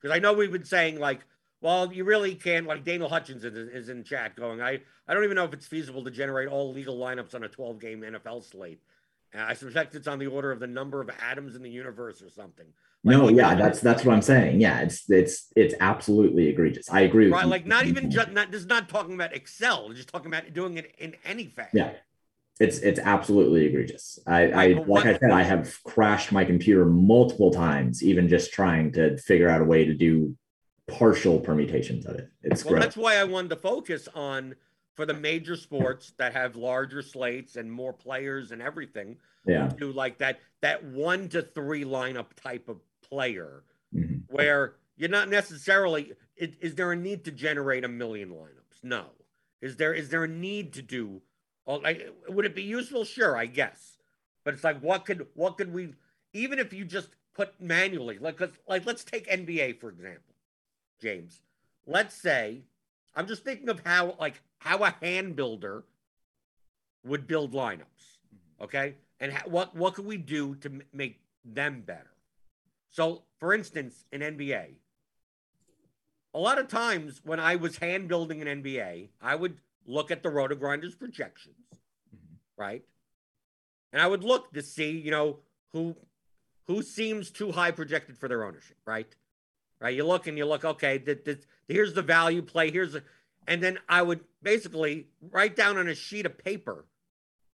because I know we've been saying like, well, you really can't. Like Daniel Hutchins is, is in chat going, I I don't even know if it's feasible to generate all legal lineups on a 12 game NFL slate. I suspect it's on the order of the number of atoms in the universe or something. Like, no, yeah, that's that's what I'm saying. Yeah, it's it's it's absolutely egregious. I agree. Right, like not even just not this is not talking about Excel. Just talking about doing it in any fashion. Yeah, it's it's absolutely egregious. I, I like I said, I have crashed my computer multiple times, even just trying to figure out a way to do partial permutations of it. It's well, that's why I wanted to focus on for the major sports that have larger slates and more players and everything. Yeah. Do like that that one to three lineup type of player mm-hmm. where you're not necessarily is, is there a need to generate a million lineups? No. Is there is there a need to do well, like would it be useful? Sure, I guess. But it's like what could what could we even if you just put manually like like let's take NBA for example. James, let's say I'm just thinking of how like how a hand builder would build lineups, mm-hmm. okay? And ha- what what could we do to m- make them better? So, for instance, in NBA, a lot of times when I was hand building an NBA, I would look at the RotoGrinders projections, mm-hmm. right? And I would look to see, you know, who who seems too high projected for their ownership, right? Right. You look and you look, okay, th- th- here's the value play. Here's the, and then I would basically write down on a sheet of paper,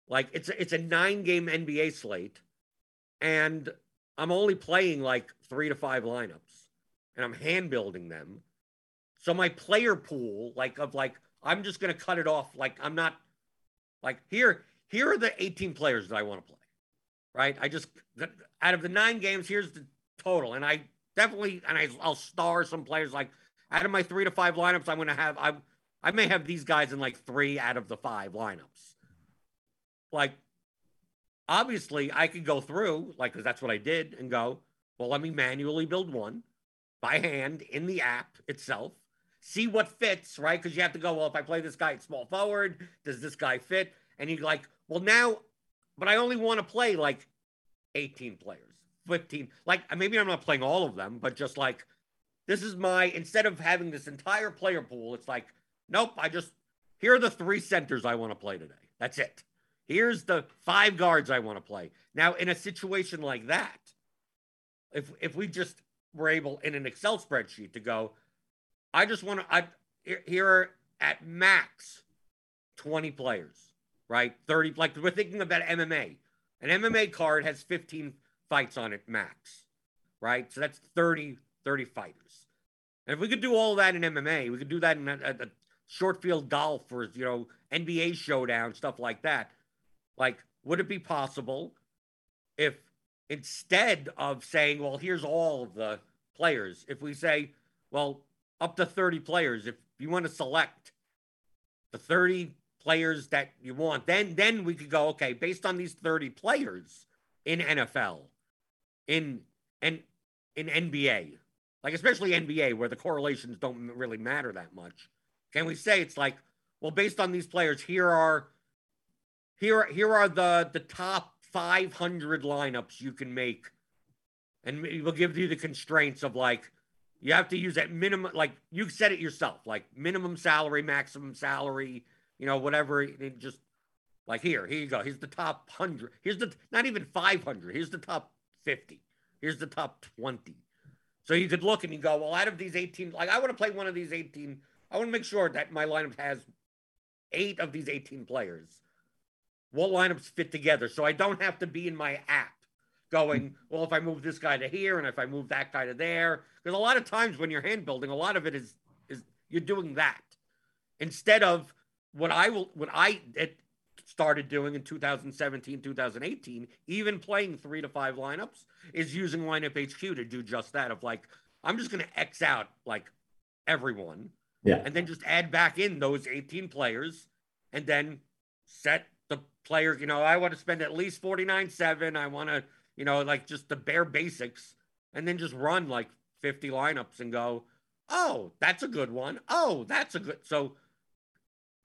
like it's a, it's a nine game NBA slate, and I'm only playing like three to five lineups, and I'm hand building them. So my player pool, like of like, I'm just gonna cut it off. Like I'm not, like here, here are the 18 players that I want to play, right? I just out of the nine games, here's the total, and I definitely, and I, I'll star some players like out of my three to five lineups, I'm going to have, I, I may have these guys in like three out of the five lineups. Like, obviously, I could go through, like, because that's what I did, and go, well, let me manually build one by hand in the app itself, see what fits, right? Because you have to go, well, if I play this guy at small forward, does this guy fit? And you're like, well, now, but I only want to play like 18 players. 15 like maybe i'm not playing all of them but just like this is my instead of having this entire player pool it's like nope i just here are the three centers i want to play today that's it here's the five guards i want to play now in a situation like that if if we just were able in an excel spreadsheet to go i just want to i here are at max 20 players right 30 like we're thinking about mma an mma card has 15 fights on it max, right? So that's 30, 30 fighters. And if we could do all that in MMA, we could do that in a, a, a short field golf or, you know, NBA showdown, stuff like that. Like, would it be possible if instead of saying, well, here's all of the players, if we say, well, up to 30 players, if you want to select the 30 players that you want, then then we could go, okay, based on these 30 players in NFL, in and in NBA, like especially NBA, where the correlations don't really matter that much. Can we say it's like, well, based on these players, here are here here are the the top 500 lineups you can make, and we'll give you the constraints of like you have to use that minimum, like you said it yourself, like minimum salary, maximum salary, you know, whatever. Just like here, here you go. Here's the top hundred. Here's the not even 500. Here's the top 50. Here's the top 20. So you could look and you go, well, out of these 18, like I want to play one of these 18. I want to make sure that my lineup has eight of these 18 players. What lineups fit together? So I don't have to be in my app going, well, if I move this guy to here and if I move that guy to there. Because a lot of times when you're hand building, a lot of it is is you're doing that. Instead of what I will what I it, started doing in 2017, 2018, even playing three to five lineups, is using lineup HQ to do just that. Of like, I'm just going to X out like everyone, yeah, and then just add back in those 18 players, and then set the players. You know, I want to spend at least 49 seven. I want to, you know, like just the bare basics, and then just run like 50 lineups and go, oh, that's a good one. Oh, that's a good. So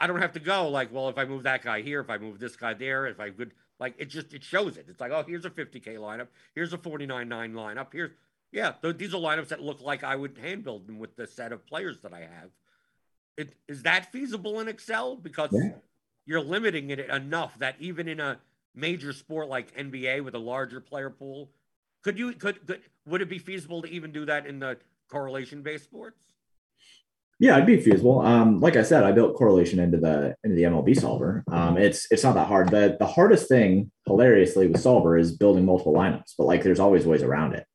I don't have to go like, well, if I move that guy here, if I move this guy there, if I could like it just it shows it. It's like, oh, here's a 50k lineup, here's a 49.9 lineup, here's yeah, th- these are lineups that look like I would hand build them with the set of players that I have. It, is that feasible in Excel? Because yeah. you're limiting it enough that even in a major sport like NBA with a larger player pool, could you could, could would it be feasible to even do that in the correlation based sports? Yeah, it'd be feasible. Um, like I said, I built correlation into the into the MLB solver. Um, it's it's not that hard. The the hardest thing, hilariously, with solver is building multiple lineups. But like, there's always ways around it.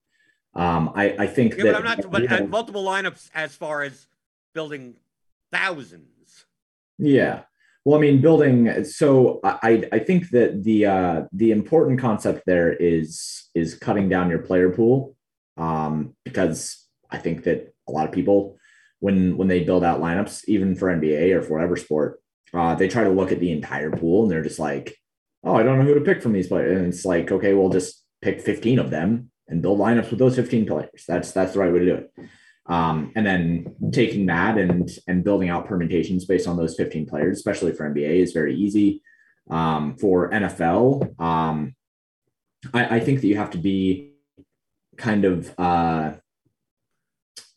Um, I I think yeah, that but I'm not. But have, multiple lineups as far as building thousands. Yeah. Well, I mean, building. So I I think that the uh, the important concept there is is cutting down your player pool, um, because I think that a lot of people when when they build out lineups, even for NBA or for whatever sport, uh, they try to look at the entire pool and they're just like, oh, I don't know who to pick from these players. And it's like, okay, we'll just pick 15 of them and build lineups with those 15 players. That's that's the right way to do it. Um, and then taking that and and building out permutations based on those 15 players, especially for NBA, is very easy. Um, for NFL, um, I, I, think that you have to be kind of uh,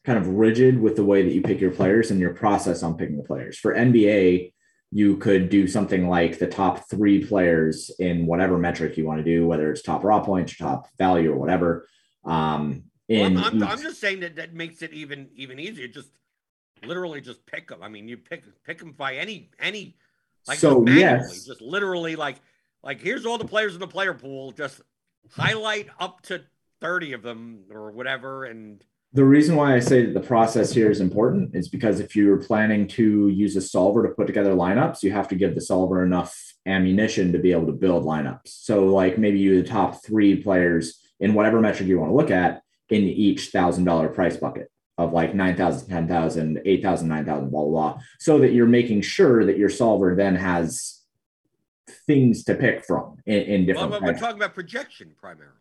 kind of rigid with the way that you pick your players and your process on picking the players. For NBA, you could do something like the top three players in whatever metric you want to do, whether it's top raw points or top value or whatever. Um, in well, I'm, I'm, I'm, just saying that that makes it even even easier. Just literally just pick them. I mean, you pick pick them by any any like so yes, just literally like like here's all the players in the player pool. Just highlight up to thirty of them or whatever, and the reason why I say that the process here is important is because if you're planning to use a solver to put together lineups, you have to give the solver enough ammunition to be able to build lineups. So, like maybe you the top three players in whatever metric you want to look at in each thousand dollar price bucket of like 9,000, 10,000, 8,000, 9,000, blah, blah, blah, so that you're making sure that your solver then has things to pick from in, in different. Well, we're talking about projection primarily.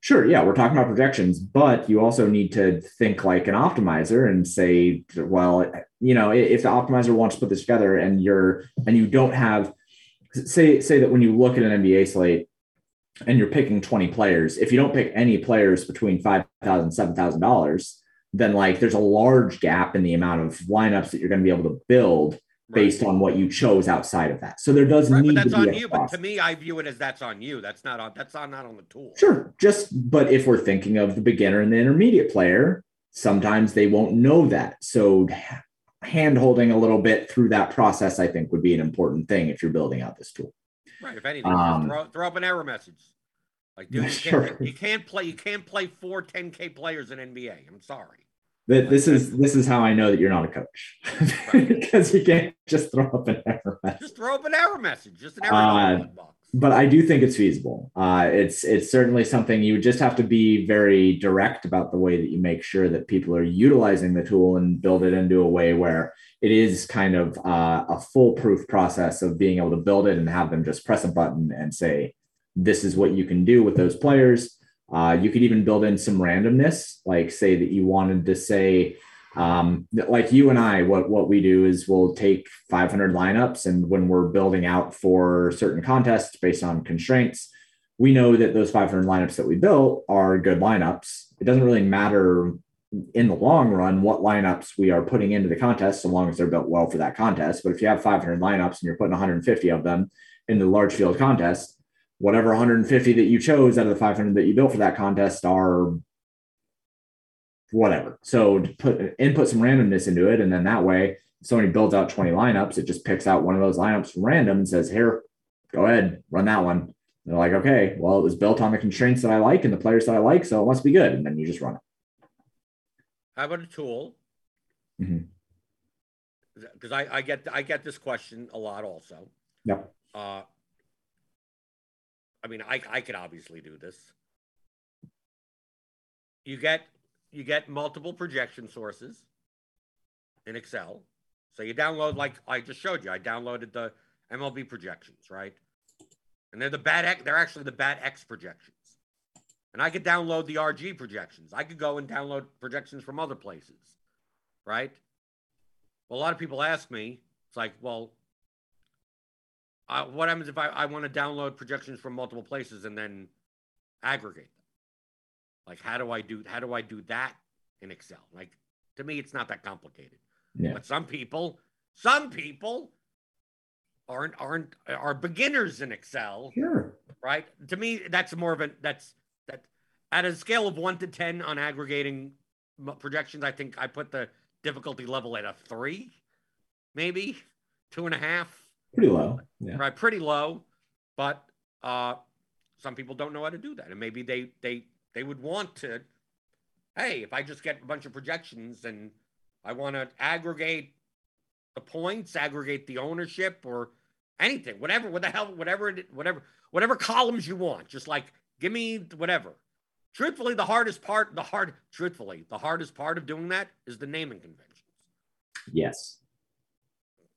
Sure, yeah, we're talking about projections, but you also need to think like an optimizer and say, well, you know, if the optimizer wants to put this together and you're and you don't have say say that when you look at an NBA slate and you're picking 20 players, if you don't pick any players between five thousand, seven thousand dollars, $7,000, then like there's a large gap in the amount of lineups that you're going to be able to build based on what you chose outside of that. So there does right, need but that's to be on you. But to me, I view it as that's on you. That's not on. That's on not on the tool. Sure. Just but if we're thinking of the beginner and the intermediate player, sometimes they won't know that. So hand holding a little bit through that process, I think, would be an important thing if you're building out this tool. Right. If anything, um, throw, throw, up an error message. Like, dude, you, sure. can't, you can't play. You can't play four 10k players in NBA. I'm sorry. That this is this is how I know that you're not a coach because you can't just throw up an error message. Just throw up an error message, just an error uh, box. But I do think it's feasible. Uh, it's it's certainly something you would just have to be very direct about the way that you make sure that people are utilizing the tool and build it into a way where it is kind of uh, a foolproof process of being able to build it and have them just press a button and say, "This is what you can do with those players." Uh, you could even build in some randomness, like say that you wanted to say, um, like you and I, what what we do is we'll take 500 lineups, and when we're building out for certain contests based on constraints, we know that those 500 lineups that we built are good lineups. It doesn't really matter in the long run what lineups we are putting into the contest, so long as they're built well for that contest. But if you have 500 lineups and you're putting 150 of them in the large field contest, whatever 150 that you chose out of the 500 that you built for that contest are whatever. So put input some randomness into it, and then that way, somebody builds out 20 lineups, it just picks out one of those lineups from random and says, "Here, go ahead, run that one." And they're like, "Okay, well, it was built on the constraints that I like and the players that I like, so it must be good." And then you just run it. How about a tool? Because mm-hmm. I, I get I get this question a lot also. Yeah. Uh, I mean, I, I could obviously do this. You get you get multiple projection sources in Excel. So you download like I just showed you. I downloaded the MLB projections, right? And they're the BAT X, they're actually the BAT X projections. And I could download the RG projections. I could go and download projections from other places, right? Well, a lot of people ask me, it's like, well, uh, what happens if I, I want to download projections from multiple places and then aggregate them? Like, how do I do how do I do that in Excel? Like, to me, it's not that complicated. Yeah. But some people, some people aren't aren't are beginners in Excel. Sure. Right. To me, that's more of a that's that at a scale of one to ten on aggregating projections. I think I put the difficulty level at a three, maybe two and a half pretty low. Yeah. Right, pretty low. But uh, some people don't know how to do that, and maybe they they they would want to. Hey, if I just get a bunch of projections and I want to aggregate the points, aggregate the ownership, or anything, whatever, what the hell, whatever, whatever, whatever columns you want, just like give me whatever. Truthfully, the hardest part, the hard, truthfully, the hardest part of doing that is the naming conventions. Yes.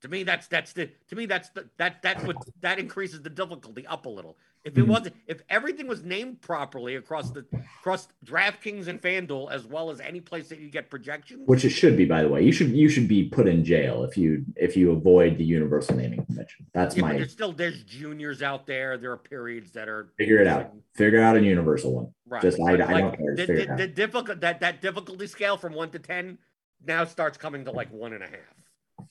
To me, that's that's the to me that's the that that's what that increases the difficulty up a little If it Mhm. wasn't, if everything was named properly across the across DraftKings and FanDuel, as well as any place that you get projections, which it should be, by the way. You should you should be put in jail if you if you avoid the universal naming convention. That's yeah, my there's still there's juniors out there. There are periods that are figure it out. Figure out a universal one. Right. Just I, But, I don't care. the, the, the difficult that that difficulty scale from one to ten now starts coming to like one and a half.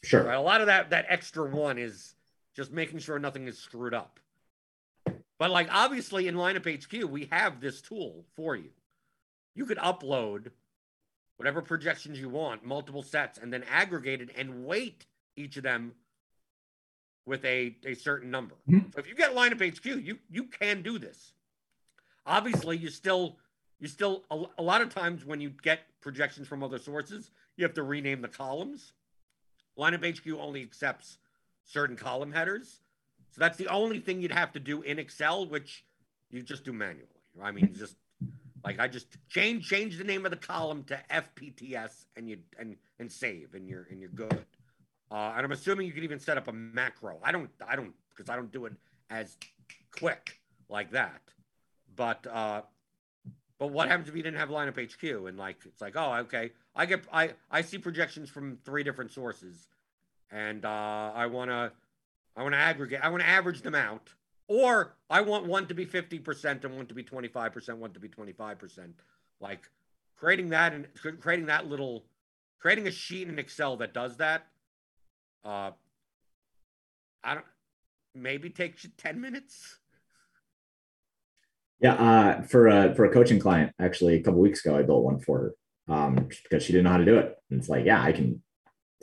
Sure. Right? A lot of that that extra one is just making sure nothing is screwed up. But like obviously in lineup HQ, we have this tool for you. You could upload whatever projections you want, multiple sets, and then aggregate it and weight each of them with a, a certain number. Mhm. So if you get lineup HQ, you you can do this. Obviously, you still you still a, a lot of times when you get projections from other sources, you have to rename the columns. Lineup HQ only accepts certain column headers. So that's the only thing you'd have to do in Excel, which you just do manually. I mean, just like I just change change the name of the column to FPTS and you and and save and you're and you're good. Uh, and I'm assuming you can even set up a macro. I don't I don't because I don't do it as quick like that. But uh, but what happens if you didn't have lineup HQ and like it's like oh okay I get I I see projections from three different sources, and uh, I want to I want to aggregate I want to average them out, or I want one to be fifty percent and one to be twenty five percent, one to be twenty five percent. Like creating that and creating that little creating a sheet in Excel that does that. Uh, I don't maybe takes you ten minutes. Yeah, uh, for a for a coaching client, actually, a couple weeks ago, I built one for her um, because she didn't know how to do it. And it's like, yeah, I can,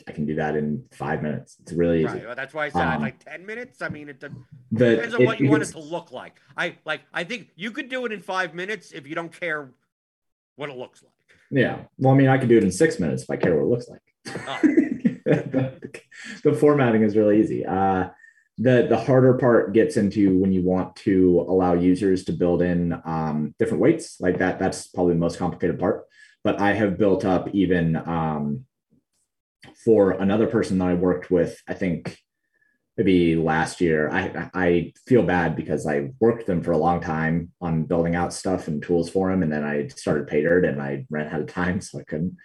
I can do that in five minutes. It's really easy. Well, that's why I said Um, like ten minutes. I mean, it depends on it- what you want it to look like. I like. I think you could do it in five minutes if you don't care what it looks like. Yeah. Well, I mean, I could do it in six minutes if I care what it looks like. Oh. the, the formatting is really easy. Uh, the the harder part gets into when you want to allow users to build in um, different weights like that. That's probably the most complicated part. But I have built up even um, for another person that I worked with. I think maybe last year. I I feel bad because I worked them for a long time on building out stuff and tools for him, and then I started Paydirt and I ran out of time, so I couldn't.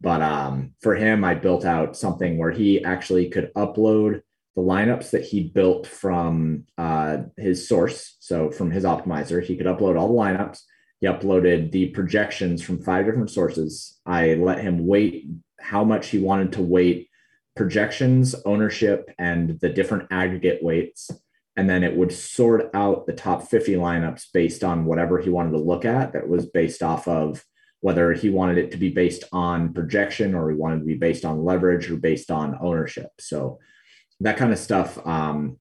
But um, for him, I built out something where he actually could upload the lineups that he built from uh, his source. So from his optimizer, he could upload all the lineups. He uploaded the projections from five different sources. I let him weight how much he wanted to weight projections, ownership, and the different aggregate weights. And then it would sort out the top 50 lineups based on whatever he wanted to look at that was based off of whether he wanted it to be based on projection or he wanted to be based on leverage or based on ownership. So that kind of stuff, um,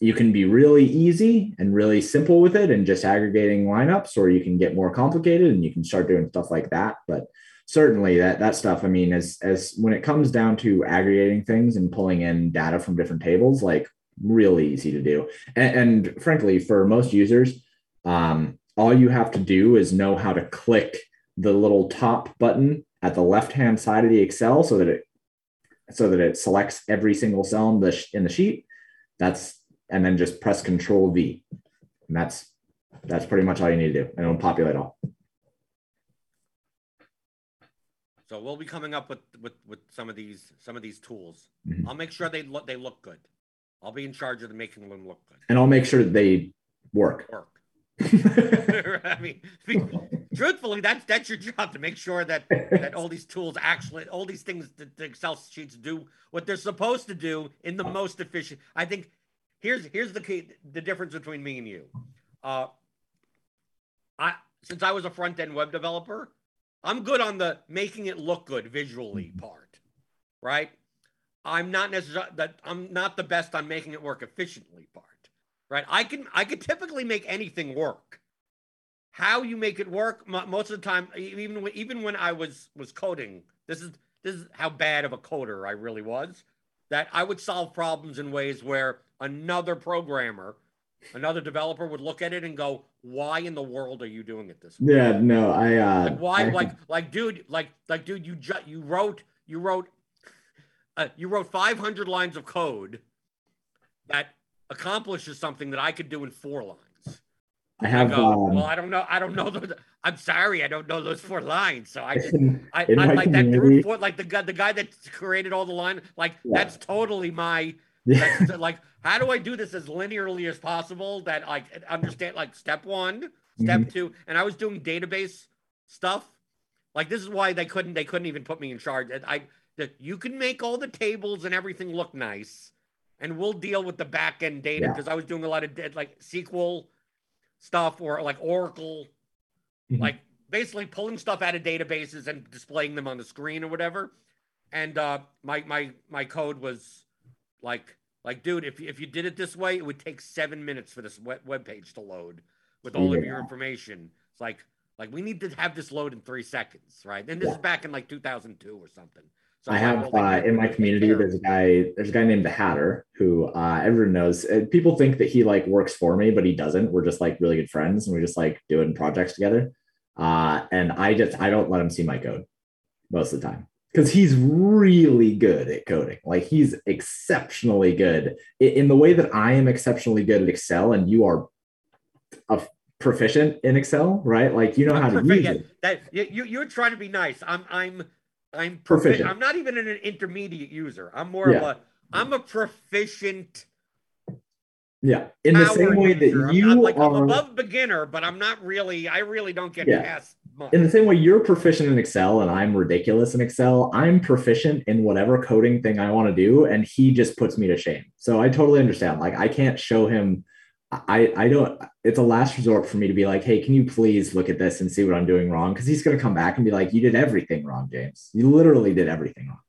you can be really easy and really simple with it and just aggregating lineups, or you can get more complicated and you can start doing stuff like that. But certainly that that stuff, I mean, as as when it comes down to aggregating things and pulling in data from different tables, like really easy to do. And, and frankly, for most users, um, all you have to do is know how to click the little top button at the left hand side of the Excel so that it so that it selects every single cell in the in the sheet. That's and then just press Control V, and that's that's pretty much all you need to do, and it'll populate all. So we'll be coming up with with with some of these some of these tools. Mhm. I'll make sure they look they look good. I'll be in charge of the making them look good. And I'll make sure that they work. Work. I mean, I mean, truthfully, that's that's your job to make sure that that all these tools actually, all these things that the Excel sheets do what they're supposed to do in the most efficient. I think here's here's the key, the difference between me and you. Uh, I since I was a front end web developer, I'm good on the making it look good visually mm-hmm. part, right? I'm not necessarily that I'm not the best on making it work efficiently part right? I can I could typically make anything work. How you make it work mo- most of the time, even when, even when I was was coding, this is this is how bad of a coder I really was. That I would solve problems in ways where another programmer, another developer would look at it and go, "Why in the world are you doing it this way?" Yeah, no, I uh Like why? I- Like like dude, like like dude, you ju- you wrote you wrote uh, you wrote 500 lines of code that accomplishes something that I could do in four lines. I have. I go, um, well, I don't know. I don't know. Those, I'm sorry, I don't know those four lines. So I, just, in- I, in I like that brute force, like the guy, the guy that created all the line. Like Yeah. that's totally my. Yeah, That's like, how do I do this as linearly as possible? That like understand like step one, step Mm-hmm. two, and I was doing database stuff. Like this is why they couldn't they couldn't even put me in charge. I that you can make all the tables and everything look nice, and we'll deal with the back end data Yeah. because I was doing a lot of like SQL stuff or like Oracle, Mhm. like basically pulling stuff out of databases and displaying them on the screen or whatever. And uh, my my my code was like like dude, if if you did it this way, it would take seven minutes for this web, page to load with all of your information. It's like like we need to have this load in three seconds, right? And this Yeah. is back in like 2002 or something. So I have uh, in my community. care There's a guy. There's a guy named the Hatter who uh, everyone knows. Uh, People think that he like works for me, but he doesn't. We're just like really good friends, and we're just like doing projects together. Uh, and I just I don't let him see my code most of the time because he's really good at coding. Like he's exceptionally good in the way that I am exceptionally good at Excel, and you are a proficient in Excel, right? Like you know I'm how to use it. that you, you you're trying to be nice. I'm I'm I'm proficient. Proficient. I'm not even an intermediate user. I'm more of a I'm a proficient Yeah, in the same way user. that you I'm like I'm are. above beginner, but I'm not really. I really don't get Yeah. past. In the same way you're proficient in Excel and I'm ridiculous in Excel, I'm proficient in whatever coding thing I want to do, and he just puts me to shame. So I totally understand. Like I can't show him. I I don't. It's a last resort for me to be like, hey, can you please look at this and see what I'm doing wrong? Because he's going to come back and be like, you did everything wrong, James. You literally did everything wrong.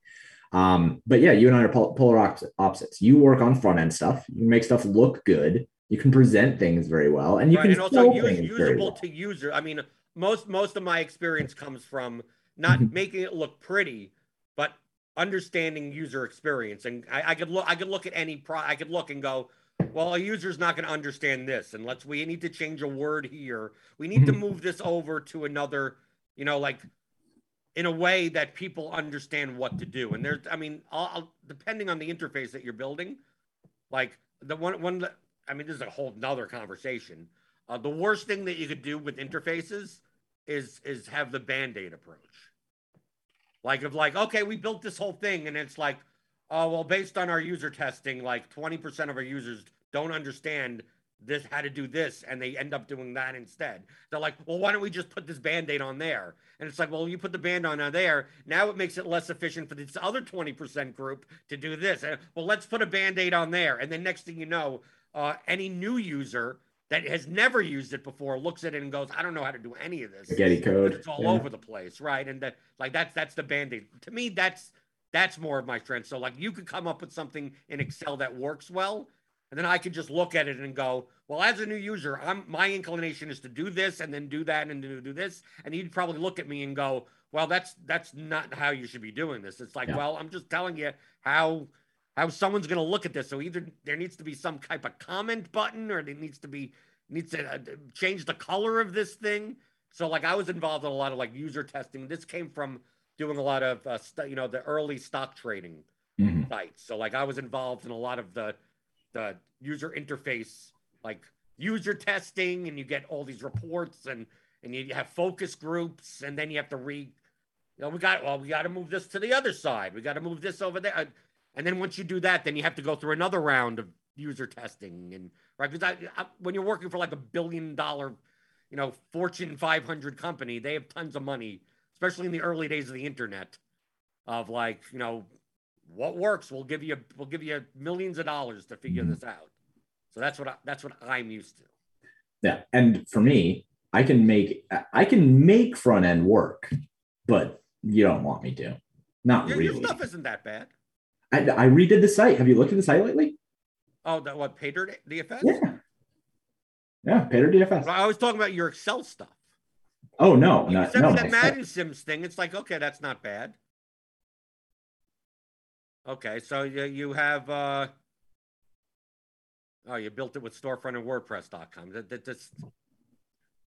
Um, but yeah, you and I are polar opposites. You work on front end stuff. You make stuff look good. You can present things very well, and you right, can and also use, usable well. to user. I mean, most most of my experience comes from not Mhm. making it look pretty, but understanding user experience. And I, I could look, I could look at any pro, I could look and go, well, a user's not going to understand this, and let's we need to change a word here. We need to Mhm. move this over to another, you know, like in a way that people understand what to do. And there's, I mean, I'll, I'll, depending on the interface that you're building, like the one one I mean, this is a whole nother conversation. Uh, the worst thing that you could do with interfaces is is have the band-aid approach. Like of like, okay, we built this whole thing, and it's like, oh well, based on our user testing, like 20% of our users don't understand this how to do this, and they end up doing that instead. They're like, well, why don't we just put this band-aid on there? And it's like, well, you put the band on there. Now it makes it less efficient for this other 20% group to do this. And, well, let's put a band-aid on there. And then next thing you know, uh, any new user that has never used it before looks at it and goes, I don't know how to do any of this. Spaghetti But code. it's all Yeah. over the place, right? And that like that's that's the band-aid. To me, that's that's more of my strength. So like you could come up with something in Excel that works well, and then I could just look at it and go, well, as a new user, I'm my inclination is to do this and then do that and do, do this. And you'd probably look at me and go, well, that's that's not how you should be doing this. It's like, Yeah. well, I'm just telling you how how someone's going to look at this. So either there needs to be some type of comment button, or there needs to be needs to uh, change the color of this thing. So like I was involved in a lot of like user testing. This came from doing a lot of uh, st- you know the early stock trading Mhm. sites. So like I was involved in a lot of the the user interface like user testing and you get all these reports and and you have focus groups and then you have to read. you know we got well we got to move this to the other side. We got to move this over there. And then once you do that then you have to go through another round of user testing and right because when you're working for like a billion dollar you know Fortune 500 company they have tons of money especially in the early days of the internet of like you know what works we'll give you we'll give you millions of dollars to figure Mhm. this out so that's what I, that's what i'm used to Yeah, and for me, I can make I can make front end work, but you don't want me to. Not your, your stuff isn't that bad I, I redid the site. Have you looked at the site lately? oh that what Paydirt dfs Yeah. Yeah, Paydirt DFS. i was talking about your excel stuff Oh no, you not, no. that madden sims thing it's like okay that's not bad okay so you, you have uh oh you built it with storefront and wordpress.com that, that, that's that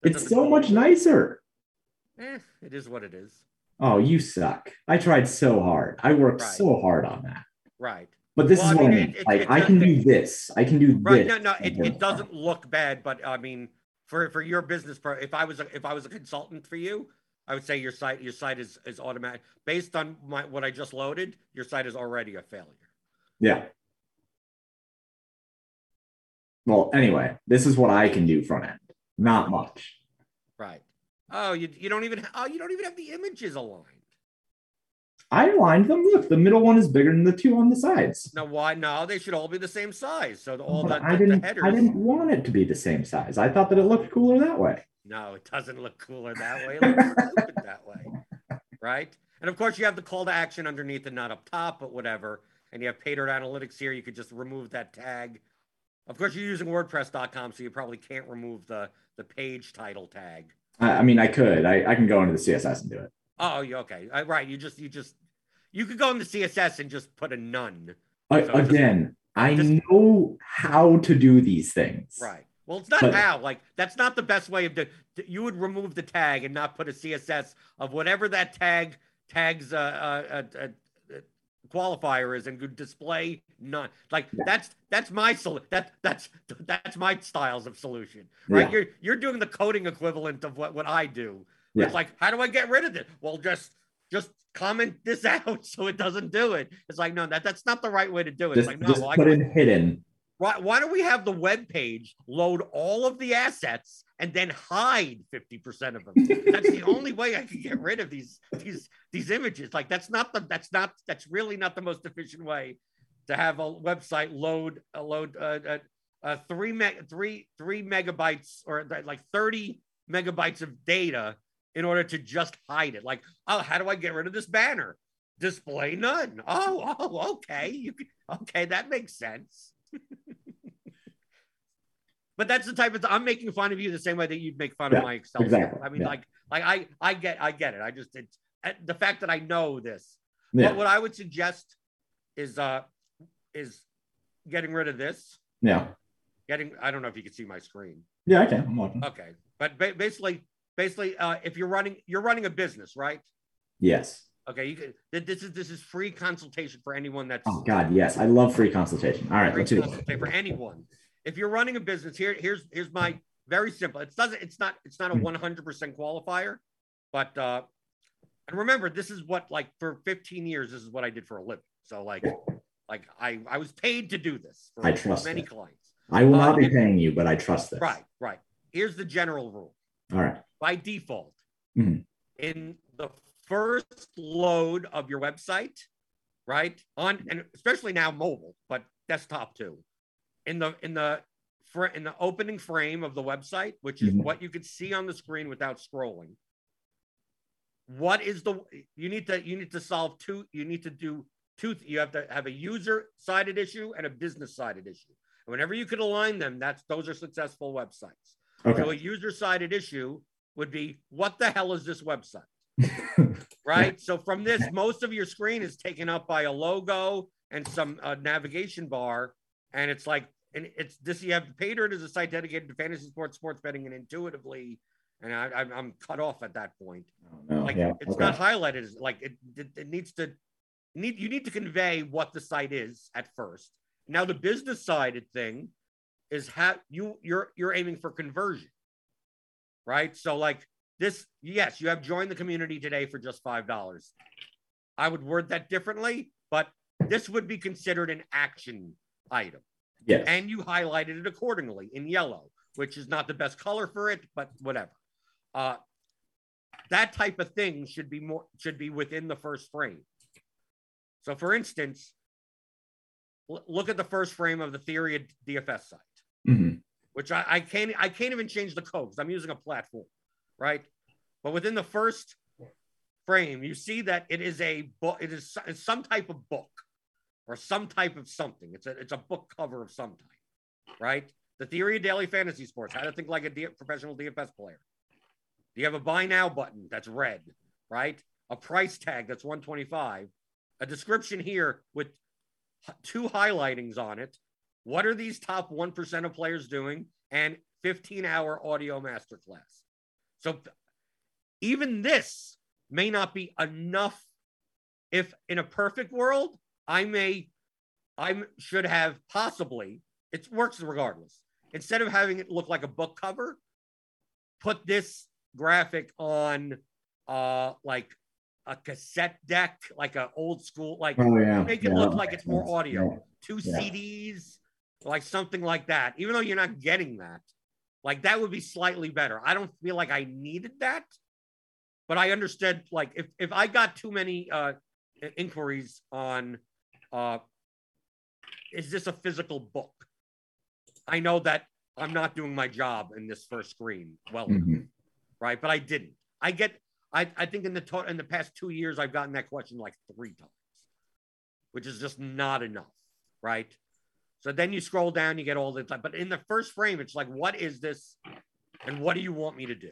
It's so much nicer. eh, it is what it is Oh, you suck. I tried so hard. I worked Right. so hard on that. Right But this Well, is I what I mean. it- it- like it I can do this. I can do Right. this. No, no, it, it doesn't look bad, but I mean, for for your business pro if i was a, if i was a consultant for you i would say your site your site is is automatic based on my what i just loaded your site is already a failure Yeah. Well, anyway, this is what I can do front end. Not much. right oh you, you don't even oh you don't even have the images aligned I aligned them. Look, the middle one is bigger than the two on the sides. now why no they should all be the same size so the, all But the, I the, didn't. the headers I didn't want it to be the same size. I thought that it looked cooler that way. no it doesn't look cooler that way it looks stupid that way right and of course you have the call to action underneath and not up top but whatever and you have Paydirt Analytics here. You could just remove that tag. Of course, you're using WordPress.com, so you probably can't remove the the page title tag. I, I mean, I could. I, I can go into the CSS and do it. Oh, you okay? Uh, right. You just you just you could go in the CSS and just put a none. So just- again, I just- know how to do these things. Right. Well, it's not But- how. Like that's not the best way of doing. You would remove the tag and not put a CSS of whatever that tag tags a, uh, uh, uh, qualifier is and could display none. Like Yeah. that's that's my sol- that that's that's my styles of solution. Right. Yeah. You're you're doing the coding equivalent of what what I do. Yeah. It's like how do I get rid of it? Well, just just comment this out so it doesn't do it. It's like no, that that's not the right way to do it. Just, it's like no, just well, I put can- in hidden. why, why don't we have the web page load all of the assets and then hide 50% of them? That's the only way I can get rid of these these these images. Like that's not the that's not that's really not the most efficient way to have a website load a load uh, uh, uh, three meg three three megabytes or like 30 megabytes of data in order to just hide it. Like, oh, how do I get rid of this banner? Display none. Oh, oh, okay. You can, okay, that makes sense. but that's the type of I'm making fun of you the same way that you'd make fun Yeah, of my Excel. exactly, I mean, yeah. like, like I, I get, I get it. I just it's uh, the fact that I know this. Yeah. What, what I would suggest is, uh, is getting rid of this. Yeah. Getting, I don't know if you can see my screen. Yeah, I can. I'm watching. Okay, but ba- basically, basically, uh, if you're running, you're running a business, right? Yes. Okay, you can. This is this is free consultation for anyone that's Oh God, yes. I love free consultation. All right, let's do it. for anyone. If you're running a business, here here's here's my very simple. It doesn't. It's not. It's not a Hmm. 100 percent qualifier, but uh, and remember, this is what like for 15 years, this is what I did for a living. So like, like I I was paid to do this for I trust many it. clients. I will not Uh, be if- paying you, but I trust this. Right, right. Here's the general rule. All right. By default Mhm. in the first load of your website right on and especially now mobile but desktop too in the in the fr- in the opening frame of the website which is Mhm. what you could see on the screen without scrolling what is the you need to you need to solve two you need to do two you have to have a user sided issue and a business sided issue and whenever you could align them that's those are successful websites Okay. so a user-sided issue would be, what the hell is this website? Right. So from this, most of your screen is taken up by a logo and some uh, navigation bar, and it's like, and it's this. You have Paydirt is a site dedicated to fantasy sports, sports betting, and intuitively, and I, I'm, I'm cut off at that point. Oh, no. Like yeah. it's okay. not highlighted. Like it, it, it needs to need you need to convey what the site is at first. Now the business sided thing is how you you're you're aiming for conversion, right? So like this, yes, you have joined the community today for just five dollars. I would word that differently, but this would be considered an action item yes. and you highlighted it accordingly in yellow, which is not the best color for it, but whatever. Uh, that type of thing should be more should be within the first frame. So, for instance, look at the first frame of the theory of DFS site, Mhm. Which I, I can't I can't even change the code because I'm using a platform, right? But within the first frame, you see that it is a book. It is some type of book or some type of something. It's a it's a book cover of some type, right? The theory of daily fantasy sports: how to think like a D- professional DFS player. Do You have a buy now button that's red, right? A price tag that's 125. A description here with two highlightings on it. What are these top 1% of players doing? And 15 hour audio masterclass. So even this may not be enough. If in a perfect world, I may, I should have possibly, it works regardless. Instead of having it look like a book cover, put this graphic on uh like a cassette deck, like a old school, like Oh yeah. make it Yeah, look like it's more audio. Yeah. two. CDs, like something like that. Even though you're not getting that, like that would be slightly better. I don't feel like I needed that, but I understood. Like if if I got too many uh inquiries on, uh, is this a physical book? I know that I'm not doing my job in this first screen well Mhm. right? But I didn't. I get. I I think in the to- in the past two years I've gotten that question like three times, which is just not enough, right? So then you scroll down, you get all the time. But in the first frame, it's like, what is this, and what do you want me to do?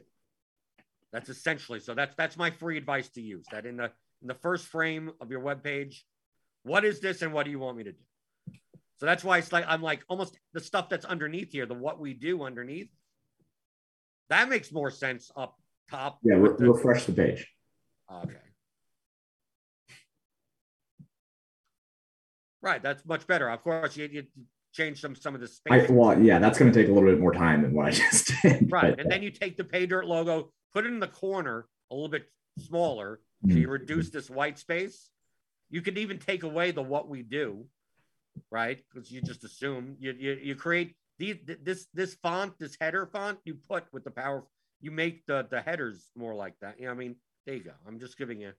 That's essentially so. That's that's my free advice to use. That in the in the first frame of your web page, what is this, and what do you want me to do? So that's why it's like I'm like almost the stuff that's underneath here, the what we do underneath. That makes more sense up top. Yeah, re- refresh the page. Okay. Right, that's much better. Of course, you, you change some some of the I space. well, yeah, that's going to take a little bit more time than what I just did. right, but, and then you take the Paydirt logo, put it in the corner a little bit smaller, so you Mhm. reduce this white space. You could even take away the what we do, right? Because you just assume you you, you create these this this font, this header font you put with the power. You make the the headers more like that. You know, I mean, there you go. I'm just giving you.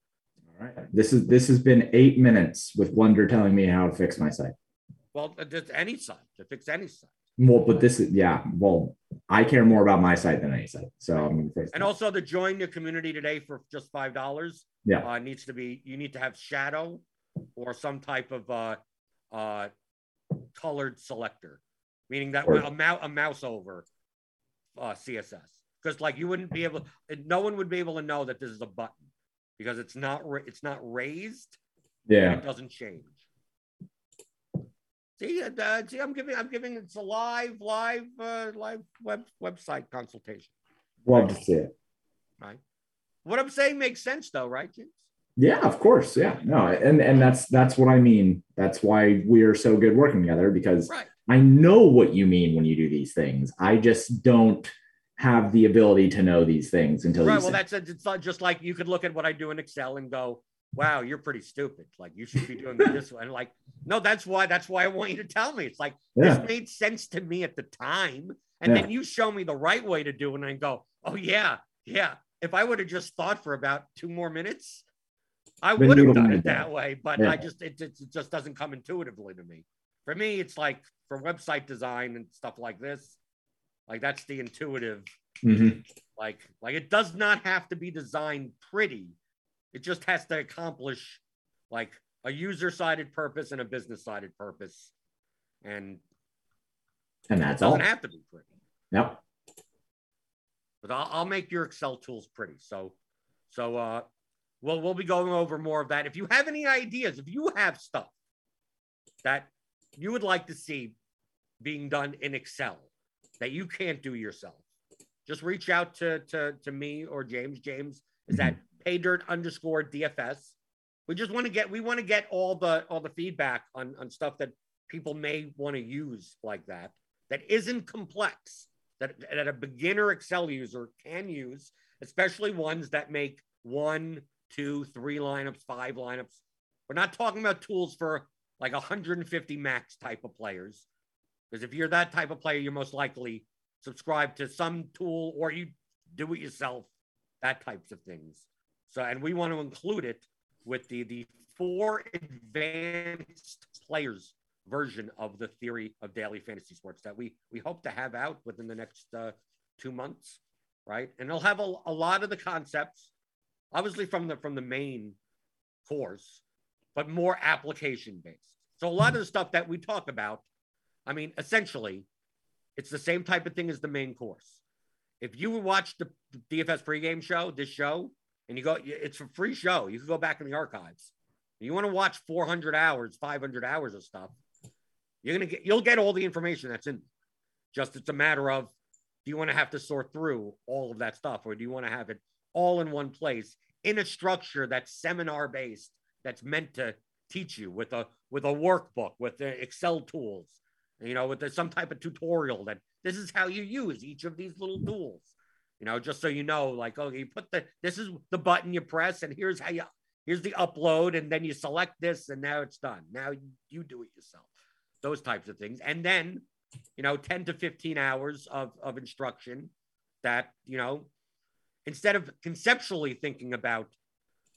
All right. This is this has been eight minutes with Blender telling me how to fix my site. Well, uh, just any site to fix any site. Well, but this is yeah. Well, I care more about my site than any site, so I'm going to fix. It. And that. also, the join the community today for just five dollars. Yeah. uh, needs to be. You need to have shadow or some type of uh, uh, colored selector, meaning that Or- a mouse a mouse over uh, CSS. Because like you wouldn't be able, no one would be able to know that this is a button because it's not it's not raised. yeah. It doesn't change. See, uh, see, I'm giving, I'm giving. It's a live, live, uh, live web website consultation. Love to see it. right? What I'm saying makes sense, though, right, James? Yeah, of course. Yeah, no, and and that's that's what I mean. That's why we are so good working together because Right. I know what you mean when you do these things. I just don't have the ability to know these things until Right. you Well, that's it's not just like you could look at what I do in Excel and go, "Wow, you're pretty stupid." Like you should be doing this way. And like, no, that's why. That's why I want you to tell me. It's like yeah, this made sense to me at the time, and Yeah. then you show me the right way to do it, and I go, "Oh yeah, yeah." If I would have just thought for about two more minutes, I would have done it that way. But Yeah. I just it, it just doesn't come intuitively to me. For me, it's like for website design and stuff like this, like that's the intuitive Mhm. like like it does not have to be designed pretty it just has to accomplish like a user-sided purpose and a business-sided purpose and and that's all. doesn't have to be pretty Yep. but I'll, I'll make your excel tools pretty so so uh we'll we'll be going over more of that if you have any ideas if you have stuff that you would like to see being done in excel that you can't do yourself. Just reach out to to, to me or james. James is at mm-hmm. paydirt underscore dfs we just want to get we want to get all the all the feedback on on stuff that people may want to use like that that isn't complex that, that a beginner excel user can use especially ones that make one two three lineups five lineups. We're not talking about tools for like 150 max type of players because if you're that type of player you're most likely subscribe to some tool or you do it yourself that types of things. So and we want to include it with the the four advanced players version of the theory of daily fantasy sports that we we hope to have out within the next uh, two months right? And it'll have a, a lot of the concepts obviously from the from the main course but more application based so a lot of the stuff that we talk about i mean essentially it's the same type of thing as the main course. If you watch the dfs pregame show this show and you go it's a free show. You can go back in the archives. You want to watch 400 hours 500 hours of stuff you're gonna get you'll get all the information that's in just it's a matter of do you want to have to sort through all of that stuff or do you want to have it all in one place in a structure that's seminar based that's meant to teach you with a with a workbook with the excel tools you know with some type of tutorial that this is how you use each of these little tools You know, just so you know, like, oh, you put the this is the button you press, and here's how you here's the upload, and then you select this, and now it's done. Now you, you do it yourself. Those types of things, and then you know, 10 to 15 hours of of instruction that you know, instead of conceptually thinking about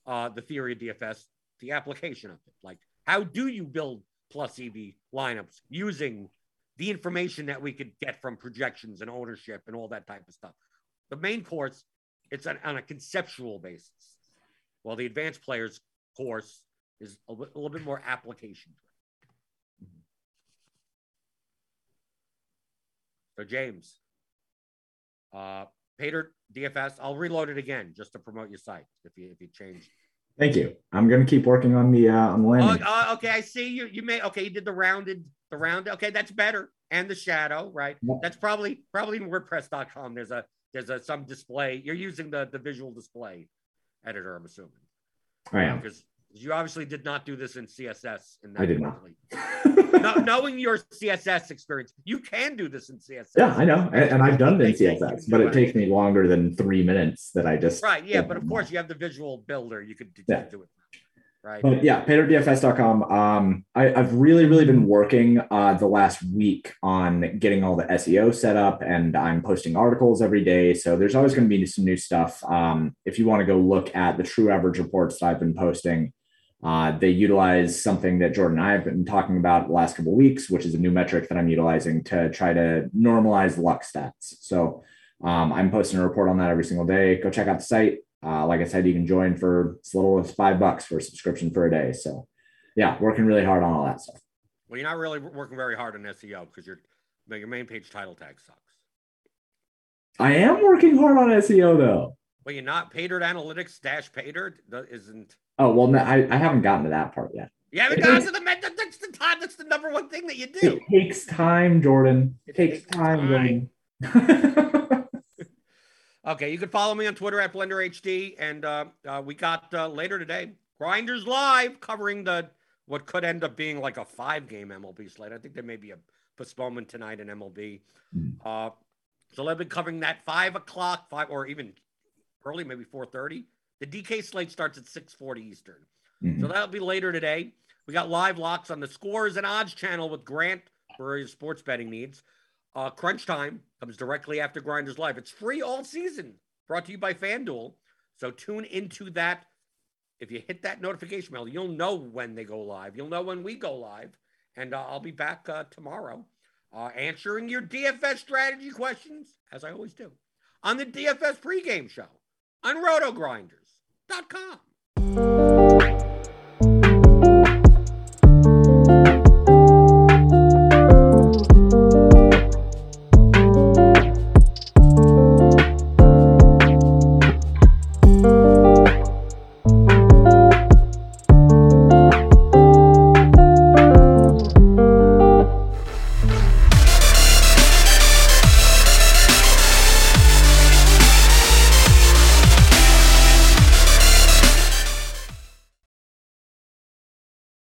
uh, the theory of DFS, the application of it, like how do you build plus EV lineups using the information that we could get from projections and ownership and all that type of stuff. The main course, it's on, on a conceptual basis, while the advanced players course is a, a little bit more application. So James, uh, Paydirt DFS, I'll reload it again just to promote your site if you if you change Thank you. I'm going to keep working on the uh, on the landing. Oh, uh, okay, I see you. You made okay. You did the rounded, the rounded. Okay, that's better. And the shadow, right? That's probably probably in WordPress.com. There's a there's a some display. You're using the the visual display editor. I'm assuming. I am because you obviously did not do this in CSS. In that I did not. no, knowing your CSS experience, you can do this in CSS. Yeah, I know, and, and I've done it in CSS, but it takes me longer than three minutes. That I just right. Yeah, but of course you have the visual builder. You could yeah. do it. Right. But yeah, paydirtdfs.com. Um, I, have really, really been working uh, the last week on getting all the SEO set up, and I'm posting articles every day. So there's always going to be some new stuff. Um, if you want to go look at the true average reports that I've been posting, uh, they utilize something that Jordan and I have been talking about the last couple of weeks, which is a new metric that I'm utilizing to try to normalize luck stats. So um, I'm posting a report on that every single day. Go check out the site. Uh, like I said, you can join for as little as five bucks for a subscription for a day. So yeah, working really hard on all that stuff. Well, you're not really working very hard on SEO because your your main page title tag sucks. I am working hard on SEO though. Well, you're not Paydirt Analytics dash Paydirt isn't. Oh well, no, I, I haven't gotten to that part yet. You haven't gotten to the that's the time. That's the number one thing that you do. It takes time, Jordan. It, it takes, takes, time, time. okay, you can follow me on Twitter at BlenderHD, and uh, uh, we got uh, later today Grinders Live covering the what could end up being like a five game MLB slate. I think there may be a postponement tonight in MLB. Mm. Uh, so they've been covering that five o'clock, five or even early, maybe 4:30. The DK slate starts at 6:40 Eastern. Mm-hmm. So that'll be later today. We got live locks on the scores and odds channel with Grant for his sports betting needs. Uh, Crunch Time comes directly after Grinders Live. It's free all season, brought to you by FanDuel. So tune into that. If you hit that notification bell, you'll know when they go live. You'll know when we go live. And uh, I'll be back uh, tomorrow uh, answering your DFS strategy questions, as I always do, on the DFS pregame show on rotogrinders.com.